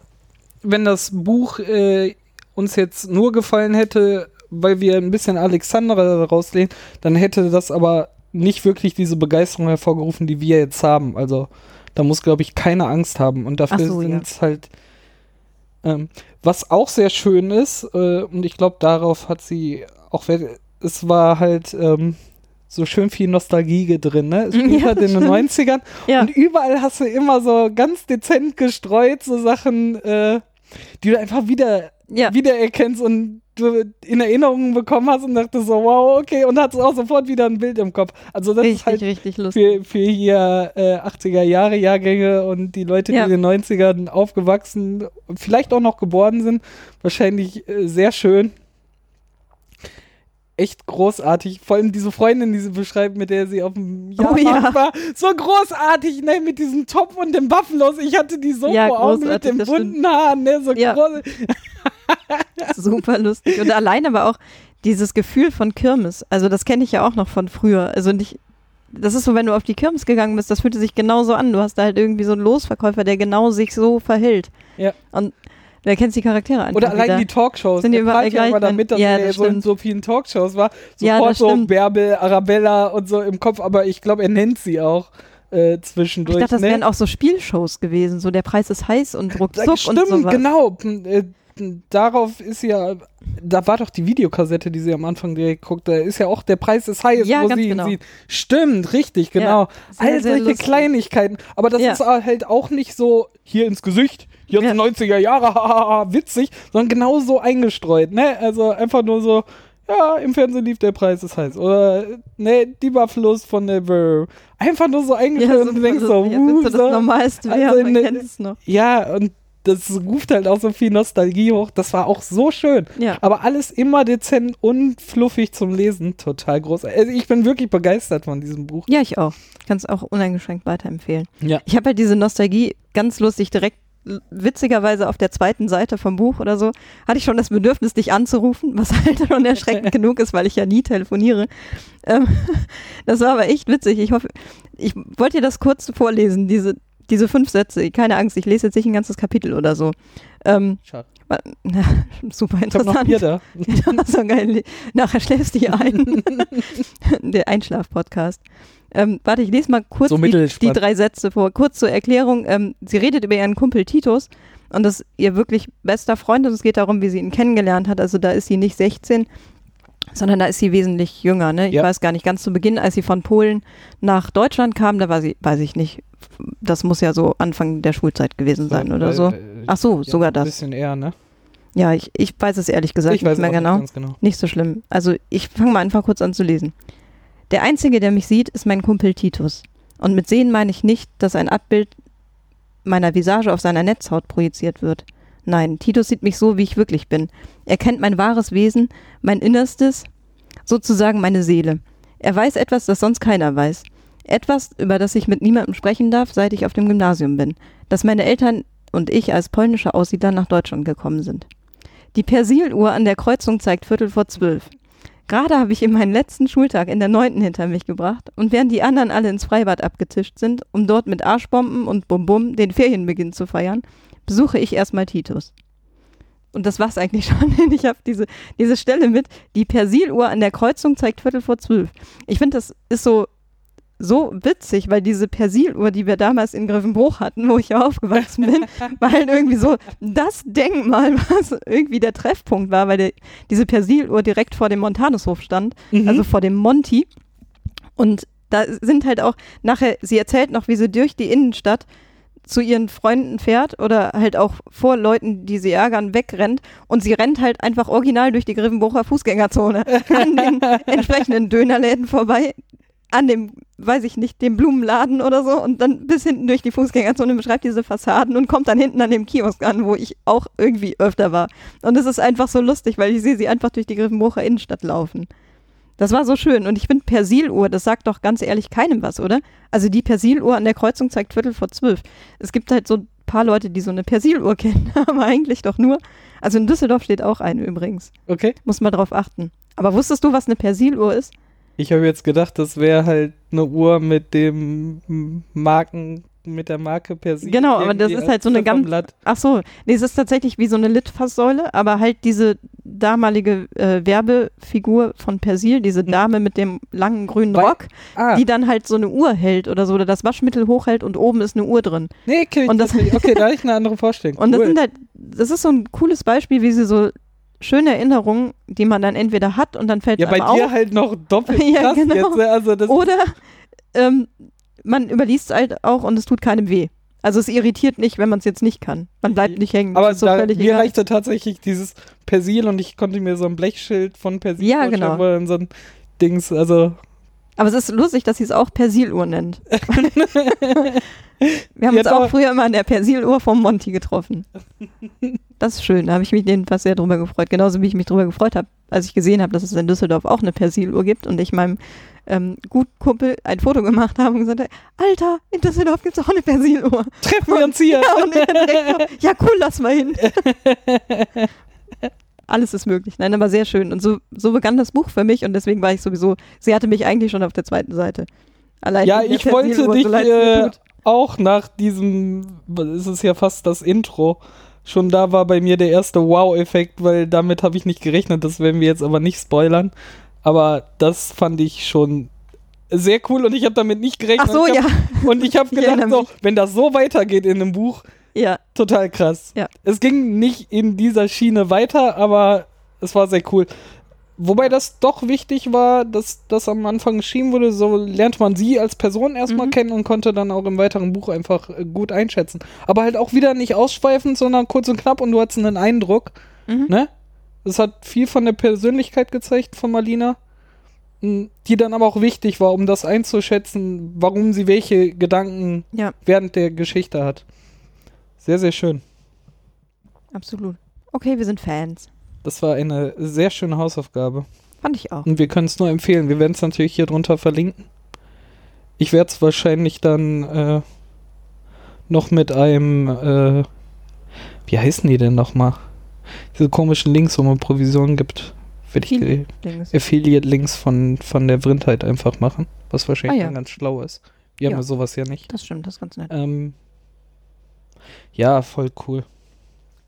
A: wenn das Buch äh, uns jetzt nur gefallen hätte, weil wir ein bisschen Alexandra daraus lehnen, dann hätte das aber nicht wirklich diese Begeisterung hervorgerufen, die wir jetzt haben. Also, da muss, glaube ich, keine Angst haben. Und dafür
B: so, ja.
A: sind es halt. Ähm, was auch sehr schön ist, äh, und ich glaube, darauf hat sie auch, es war halt ähm, so schön viel Nostalgie drin, ne? Es spielt
B: Ja,
A: halt in den
B: stimmt.
A: 90ern
B: Ja,
A: und überall hast du immer so ganz dezent gestreut, so Sachen, äh, die du einfach wieder,
B: ja.
A: wiedererkennst und du in Erinnerungen bekommen hast und dachtest so, wow, okay, und hattest auch sofort wieder ein Bild im Kopf. Also das ist
B: richtig,
A: halt
B: richtig lustig.
A: für, für hier äh, 80er Jahre Jahrgänge und die Leute,
B: Ja.
A: die in den 90ern aufgewachsen, vielleicht auch noch geboren sind, wahrscheinlich äh, sehr schön. Echt großartig. Vor allem diese Freundin, die sie beschreibt, mit der sie auf dem
B: Oh
A: Jahrmarkt
B: ja.
A: war. So großartig, ne? Mit diesem Top und dem Buffalos. Ich hatte die so
B: Ja,
A: vor Augen mit den bunten Haaren, ne? So
B: Ja.
A: groß.
B: Super lustig. Und allein aber auch dieses Gefühl von Kirmes. Also das kenne ich ja auch noch von früher. Also nicht, das ist so, wenn du auf die Kirmes gegangen bist, das fühlte sich genauso an. Du hast da halt irgendwie so einen Losverkäufer, der genau sich so verhält.
A: Ja.
B: Und du erkennst die Charaktere einfach
A: Oder allein
B: wieder.
A: die Talkshows.
B: Sind die überall
A: ja immer
B: gleich
A: damit, dass
B: Ja,
A: er
B: das
A: so in so vielen Talkshows war.
B: Ja,
A: Sofort
B: das
A: so. Bärbel, Arabella und so im Kopf. Aber ich glaube, er nennt sie auch äh,
B: ich
A: zwischendurch.
B: dachte, das
A: ne?
B: wären auch so Spielshows gewesen. So der Preis ist heiß und ruckzuck und
A: Stimmt,
B: sowas.
A: genau. Darauf ist ja, da war doch die Videokassette, die sie am Anfang direkt guckt, da ist ja auch der Preis ist heiß,
B: Ja,
A: wo sie
B: genau.
A: sieht. Stimmt, richtig, genau.
B: Sehr,
A: All
B: sehr
A: solche
B: lustig.
A: Kleinigkeiten. Aber das
B: Ja.
A: ist halt auch nicht so hier ins Gesicht, jetzt
B: Ja.
A: 90er Jahre, witzig, sondern genau so eingestreut, ne? Also einfach nur so, ja, im Fernsehen lief der Preis ist heiß. Oder, ne, die Buffaloes von der Brr. Einfach nur so eingestreut
B: Ja,
A: und du denkst so,
B: Als wenn so
A: so.
B: das Normalste
A: Also
B: wäre, man
A: in-
B: kennt es noch.
A: Ja, und das ruft halt auch so viel Nostalgie hoch. Das war auch so schön.
B: Ja.
A: Aber alles immer dezent und fluffig zum Lesen. Total groß. Also ich bin wirklich begeistert von diesem Buch.
B: Ja, ich auch. Kann es auch uneingeschränkt weiterempfehlen.
A: Ja.
B: Ich habe halt diese Nostalgie ganz lustig direkt witzigerweise auf der zweiten Seite vom Buch oder so, hatte ich schon das Bedürfnis, dich anzurufen, was halt schon erschreckend genug ist, weil ich ja nie telefoniere. Ähm, das war aber echt witzig. Ich hoffe, ich wollte dir das kurz vorlesen, diese, diese fünf Sätze. Keine Angst, ich lese jetzt nicht ein ganzes Kapitel oder so. Ähm,
A: Schade.
B: na, super
A: Ich hab noch
B: interessant.
A: Bier da.
B: Ja, so geil. Nachher schläfst du hier ein. Der Einschlaf-Podcast. Ähm, warte, ich lese mal kurz
A: So
B: die, die drei Sätze vor. Kurz zur Erklärung. Ähm, sie redet über ihren Kumpel Titus und das ist ihr wirklich bester Freund und es geht darum, wie sie ihn kennengelernt hat. Also da ist sie nicht 16 sondern da ist sie wesentlich jünger. Ne? Ich
A: Ja.
B: weiß gar nicht, ganz zu Beginn, als sie von Polen nach Deutschland kam, da war sie, weiß ich nicht, das muss ja so Anfang der Schulzeit gewesen sein oder
A: Weil,
B: so. Ach so,
A: ja,
B: sogar
A: Ein
B: das.
A: bisschen eher, ne?
B: Ja, ich, ich weiß es ehrlich gesagt
A: ich weiß
B: nicht mehr genau.
A: Nicht genau.
B: Nicht so schlimm. Also ich fange mal einfach kurz an zu lesen. Der Einzige, der mich sieht, ist mein Kumpel Titus. Und mit sehen meine ich nicht, dass ein Abbild meiner Visage auf seiner Netzhaut projiziert wird. Nein, Titus sieht mich so, wie ich wirklich bin. Er kennt mein wahres Wesen, mein Innerstes, sozusagen meine Seele. Er weiß etwas, das sonst keiner weiß. Etwas, über das ich mit niemandem sprechen darf, seit ich auf dem Gymnasium bin. Dass meine Eltern und ich als polnische Aussiedler nach Deutschland gekommen sind. Die Persiluhr an der Kreuzung zeigt Viertel vor zwölf. Gerade habe ich in meinen letzten Schultag in der neunten hinter mich gebracht und während die anderen alle ins Freibad abgetischt sind, um dort mit Arschbomben und Bum-Bum den Ferienbeginn zu feiern, besuche ich erstmal Titus. Und das war's eigentlich schon. Ich habe diese, diese Stelle mit, die Persiluhr an der Kreuzung zeigt Viertel vor zwölf. Ich finde, das ist so, so witzig, weil diese Persiluhr, die wir damals in Grevenbruch hatten, wo ich ja aufgewachsen bin, war halt irgendwie so das Denkmal, was irgendwie der Treffpunkt war, weil der, diese Persiluhr direkt vor dem Montanushof stand,
A: Mhm.
B: also vor dem Monti. Und da sind halt auch nachher, sie erzählt noch, wie sie durch die Innenstadt zu ihren Freunden fährt oder halt auch vor Leuten, die sie ärgern, wegrennt und sie rennt halt einfach original durch die Grevenbrucher Fußgängerzone an den entsprechenden Dönerläden vorbei, an dem, weiß ich nicht, dem Blumenladen oder so und dann bis hinten durch die Fußgängerzone beschreibt diese Fassaden und kommt dann hinten an dem Kiosk an, wo ich auch irgendwie öfter war. Und es ist einfach so lustig, weil ich sehe sie einfach durch die Grevenbrucher Innenstadt laufen. Das war so schön. Und ich finde Persiluhr, das sagt doch ganz ehrlich keinem was, oder? Also die Persiluhr an der Kreuzung zeigt Viertel vor zwölf. Es gibt halt so ein paar Leute, die so eine Persiluhr kennen, aber eigentlich doch nur. Also in Düsseldorf steht auch eine übrigens.
A: Okay.
B: Muss man drauf achten. Aber wusstest du, was eine Persiluhr ist?
A: Ich habe jetzt gedacht, das wäre halt eine Uhr mit dem Marken, mit der Marke Persil.
B: Genau, aber das ist halt so eine ganz-. Ach so, nee, es ist tatsächlich wie so eine Litfaßsäule, aber halt diese damalige äh, Werbefigur von Persil, diese Dame mit dem langen grünen
A: Weil-
B: Rock,
A: Ah,
B: die dann halt so eine Uhr hält oder so, oder das Waschmittel hochhält und oben ist eine Uhr drin.
A: nee, kenn ich
B: und
A: das
B: das-
A: nicht. Okay, da habe ich eine andere Vorstellung.
B: Und das sind halt, das ist so ein cooles Beispiel, wie sie so schöne Erinnerungen, die man dann entweder hat und dann fällt
A: ja,
B: es
A: bei
B: einem
A: dir
B: auf,
A: halt noch doppelt
B: Ja, genau.
A: jetzt. ne? Also das
B: oder ähm, man überliest es halt auch und es tut keinem weh. Also es irritiert nicht, wenn man es jetzt nicht kann. Man bleibt nicht hängen.
A: aber
B: so
A: da, mir
B: egal.
A: reichte tatsächlich dieses Persil und ich konnte mir so ein Blechschild von Persil
B: Ja, genau.
A: wo dann so ein Dings, also
B: Aber es ist lustig, dass sie es auch Persiluhr nennt. Wir haben
A: Jetzt
B: uns auch früher immer an der Persiluhr vom Monty getroffen. Das ist schön, da habe ich mich jedenfalls sehr drüber gefreut. Genauso wie ich mich drüber gefreut habe, als ich gesehen habe, dass es in Düsseldorf auch eine Persiluhr gibt und ich meinem ähm, Gutkumpel ein Foto gemacht habe und gesagt habe, Alter, in Düsseldorf gibt es auch eine Persiluhr.
A: treffen wir uns hier.
B: Ja, und er direkt so, ja cool, lass mal hin. Alles ist möglich. Nein, aber sehr schön. Und so, so begann das Buch für mich und deswegen war ich sowieso, sie hatte mich eigentlich schon auf der zweiten Seite. Allein
A: Ja, ich wollte dich
B: so
A: äh, auch nach diesem, es ist ja fast das Intro, schon da war bei mir der erste Wow-Effekt, weil damit habe ich nicht gerechnet, das werden wir jetzt aber nicht spoilern. Aber das fand ich schon sehr cool und ich habe damit nicht gerechnet.
B: Ach so, ja.
A: hab, Und ich habe gedacht, so, wenn das so weitergeht in einem Buch,
B: Ja,
A: total krass.
B: Ja.
A: Es ging nicht in dieser Schiene weiter, aber es war sehr cool. Wobei das doch wichtig war, dass das am Anfang geschrieben wurde, so lernt man sie als Person erstmal
B: Mhm.
A: kennen und konnte dann auch im weiteren Buch einfach äh, gut einschätzen. Aber halt auch wieder nicht ausschweifend, sondern kurz und knapp und du hattest einen Eindruck,
B: Mhm.
A: ne? Es hat viel von der Persönlichkeit gezeigt von Malina, m, die dann aber auch wichtig war, um das einzuschätzen, warum sie welche Gedanken
B: ja,
A: während der Geschichte hat. Sehr, sehr schön.
B: absolut. Okay, wir sind Fans.
A: Das war eine sehr schöne Hausaufgabe.
B: Fand ich auch.
A: Und wir können es nur empfehlen. Wir werden es natürlich hier drunter verlinken. Ich werde es wahrscheinlich dann äh, noch mit einem, äh, wie heißen die denn nochmal? Diese komischen Links, wo man Provisionen gibt. Werde ich
B: Dings.
A: Affiliate-Links von, von der Vrindheit einfach machen. Was wahrscheinlich
B: Ah, ja.
A: dann ganz schlau ist. Wir haben
B: Ja.
A: ja sowas ja nicht.
B: Das stimmt, das ist ganz nett.
A: Ähm, ja, voll cool.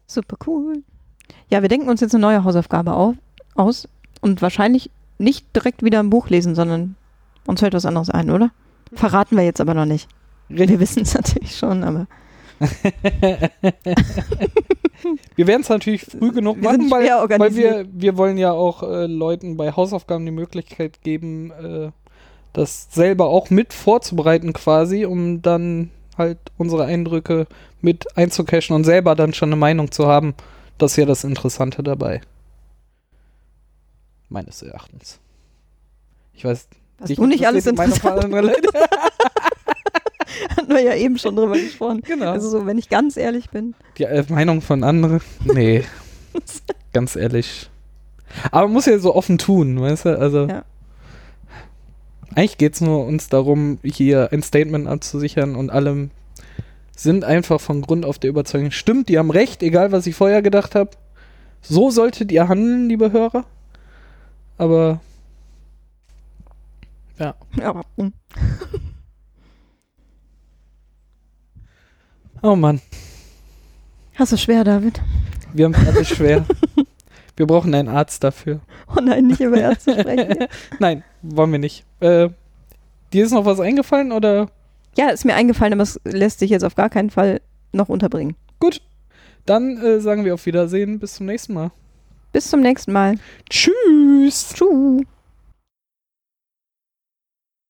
B: Super cool. Ja, wir denken uns jetzt eine neue Hausaufgabe auf, aus und wahrscheinlich nicht direkt wieder ein Buch lesen, sondern uns fällt was anderes ein, oder? Verraten wir jetzt aber noch nicht. Wir wissen es natürlich schon, aber
A: wir werden es natürlich früh genug
B: Wir
A: machen, weil, weil wir, wir wollen ja auch äh, Leuten bei Hausaufgaben die Möglichkeit geben, äh, das selber auch mit vorzubereiten quasi, um dann halt unsere Eindrücke mit einzucachen und selber dann schon eine Meinung zu haben. Das ist ja das Interessante dabei. Meines Erachtens. Ich weiß
B: Was
A: dich
B: du nicht alles interessant hatten wir ja eben schon drüber gesprochen.
A: Genau.
B: Also so, wenn ich ganz ehrlich bin.
A: Die äh, Meinung von anderen? Nee. Ganz ehrlich. Aber man muss ja so offen tun, weißt du? Also.
B: Ja.
A: Eigentlich geht es nur uns darum, hier ein Statement abzusichern und alle sind einfach von Grund auf der Überzeugung, stimmt, die haben recht, egal was ich vorher gedacht habe. So solltet ihr handeln, liebe Hörer. Aber ja,
B: Ja,
A: oh Mann,
B: Hast du schwer, David?
A: wir haben alles schwer. wir brauchen einen Arzt dafür.
B: Oh nein, nicht über Ärzte sprechen.
A: Nein, wollen wir nicht. Äh, dir ist noch was eingefallen oder?
B: Ja, ist mir eingefallen, aber es lässt sich jetzt auf gar keinen Fall noch unterbringen.
A: Gut. Dann äh, sagen wir auf Wiedersehen. Bis zum nächsten Mal.
B: Bis zum nächsten Mal.
A: Tschüss.
B: Tschüss.